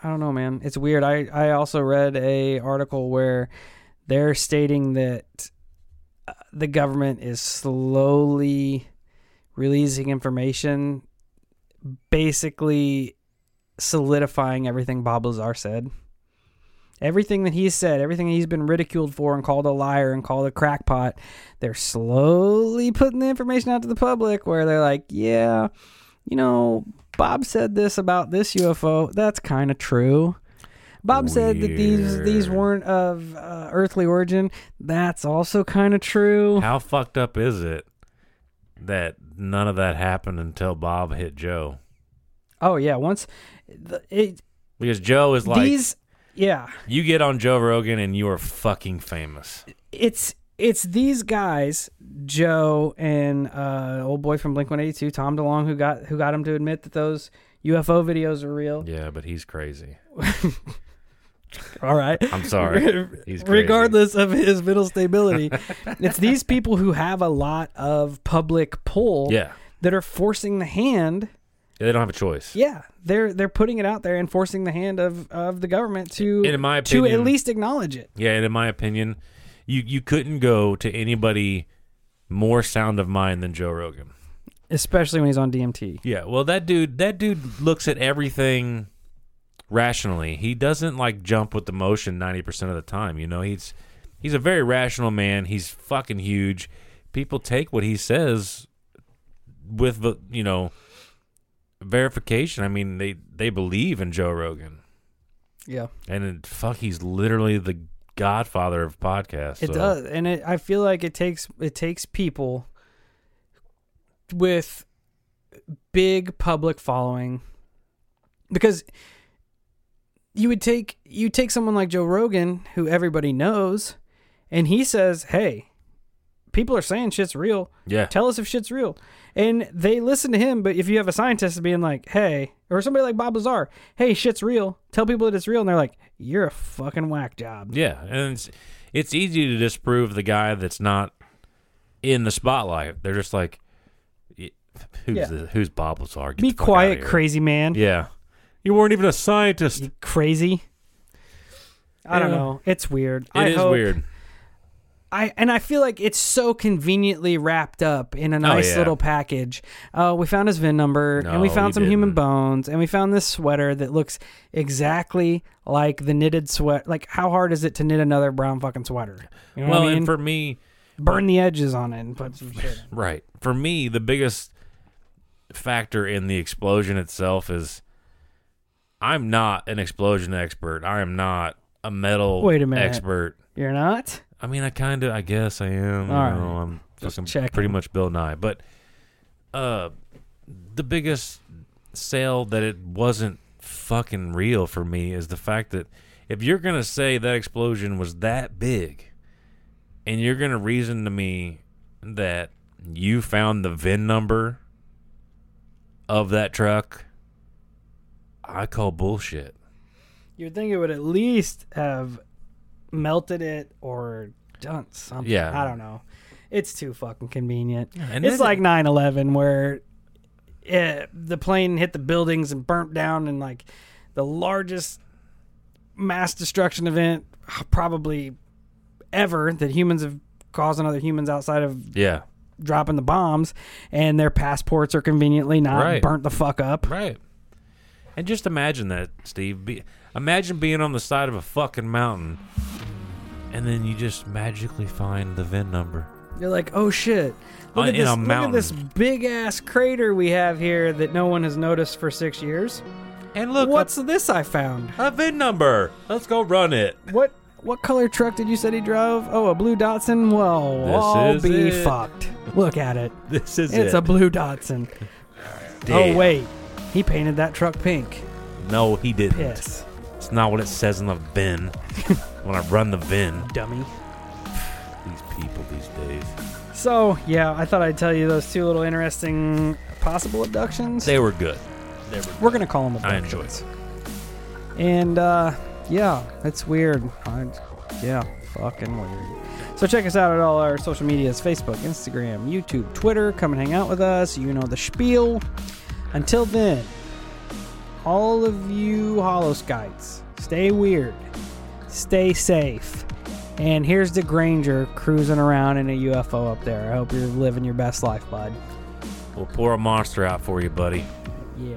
S1: I don't know, man. It's weird. I I also read a article where they're stating that uh, the government is slowly releasing information, basically solidifying everything Bob Lazar said. Everything that he said, everything he's been ridiculed for and called a liar and called a crackpot, they're slowly putting the information out to the public where they're like, yeah, you know, Bob said this about this UFO. That's kind of true. Bob said that these these weren't of uh, earthly origin. That's also kind of true.
S2: How fucked up is it that none of that happened until Bob hit Joe?
S1: Oh yeah, once the, it,
S2: Because Joe is like,
S1: these yeah,
S2: you get on Joe Rogan and you are fucking famous.
S1: it's it's these guys, Joe and uh, old boy from Blink One Eighty Two, Tom DeLonge, who got who got him to admit that those UFO videos are real.
S2: Yeah, but he's crazy.
S1: All right,
S2: I'm sorry.
S1: Regardless of his mental stability, it's these people who have a lot of public pull
S2: Yeah.
S1: that are forcing the hand.
S2: Yeah, They don't have a choice.
S1: Yeah, they're they're putting it out there and forcing the hand of, of the government to
S2: And in my opinion, to
S1: at least acknowledge it.
S2: Yeah, and in my opinion, you you couldn't go to anybody more sound of mind than Joe Rogan.
S1: Especially when he's on DMT.
S2: Yeah, well that dude that dude looks at everything rationally. He doesn't like jump with emotion 90% of the time, you know. He's he's a very rational man. He's fucking huge. People take what he says with the, you know, verification. I mean, they they believe in Joe Rogan.
S1: Yeah,
S2: And it, fuck, he's literally the godfather of podcasts.
S1: it
S2: so-
S1: does, and it, I feel like it takes it takes people with big public following because you would take you take someone like Joe Rogan who everybody knows and he says, "Hey, people are saying shit's real.
S2: Yeah.
S1: Tell us if shit's real." And they listen to him, but if you have a scientist being like, "Hey," or somebody like Bob Lazar, "Hey, shit's real. Tell people that it's real." And they're like, "You're a fucking whack job."
S2: Yeah, and it's it's easy to disprove the guy that's not in the spotlight. They're just like, who's
S1: Yeah.
S2: the, who's Bob Lazar? Get
S1: Be quiet, crazy man.
S2: Yeah, you weren't even a scientist.
S1: You crazy. I don't know. It's weird.
S2: It
S1: I
S2: is
S1: hope-
S2: weird.
S1: I and I feel like it's so conveniently wrapped up in a nice
S2: Oh, yeah.
S1: little package. Uh, we found his VIN number, and we found some human
S2: didn't.
S1: bones, and we found this sweater that looks exactly like the knitted sweat. Like, how hard is it to knit another brown fucking sweater? You know
S2: well,
S1: I mean?
S2: and for me,
S1: Burn the edges on it and put some shit. in.
S2: right for me, the biggest factor in the explosion itself is I'm not an explosion expert. I am not a metal
S1: Wait a minute.
S2: expert.
S1: You're not?
S2: I mean, I kind of, I guess I am.
S1: All right.
S2: know, I'm
S1: Just
S2: fucking
S1: checking.
S2: pretty much Bill Nye. But uh, the biggest sale that it wasn't fucking real for me is the fact that if you're gonna say that explosion was that big, and you're gonna reason to me that you found the VIN number of that truck, I call bullshit.
S1: You'd think it would at least have melted it or done something.
S2: Yeah.
S1: I don't know. It's too fucking convenient.
S2: and
S1: it's like 9 11 where it, the plane hit the buildings and burnt down, and like the largest mass destruction event probably ever that humans have caused on other humans outside of
S2: Yeah,
S1: dropping the bombs, and their passports are conveniently not
S2: Right.
S1: burnt the fuck up.
S2: Right. And just imagine that, Steve. Be, imagine being on the side of a fucking mountain, and then you just magically find the VIN number.
S1: You're like, oh shit! Look
S2: Uh,
S1: at
S2: in
S1: this!
S2: a
S1: Look at
S2: mountain.
S1: this big ass crater we have here that no one has noticed for six years.
S2: And look,
S1: What's this I found?
S2: a, a VIN number? Let's go run it.
S1: What what color truck did you said he drove? Oh, a blue Datsun. Well,
S2: This
S1: I'll
S2: is
S1: be
S2: it.
S1: fucked. Look at it.
S2: This is
S1: It's
S2: it.
S1: a blue Datsun.
S2: Damn.
S1: Oh wait, he painted that truck pink.
S2: No, he didn't.
S1: Piss,
S2: It's not what it says in the VIN. when I run the VIN,
S1: dummy.
S2: these people these days,
S1: So yeah, I thought I'd tell you those two little interesting possible abductions.
S2: they were good. They were.
S1: We're gonna call them
S2: I
S1: abductions.
S2: enjoyed.
S1: And uh, yeah, it's weird. I, yeah, fucking weird. So check us out at all our social medias: Facebook, Instagram, YouTube, Twitter. Come and hang out with us. You know the spiel. Until then, all of you Hollow Skites, stay weird, stay safe. And here's the Granger cruising around in a UFO up there. I hope you're living your best life, bud.
S2: We'll pour a monster out for you, buddy.
S1: Yeah.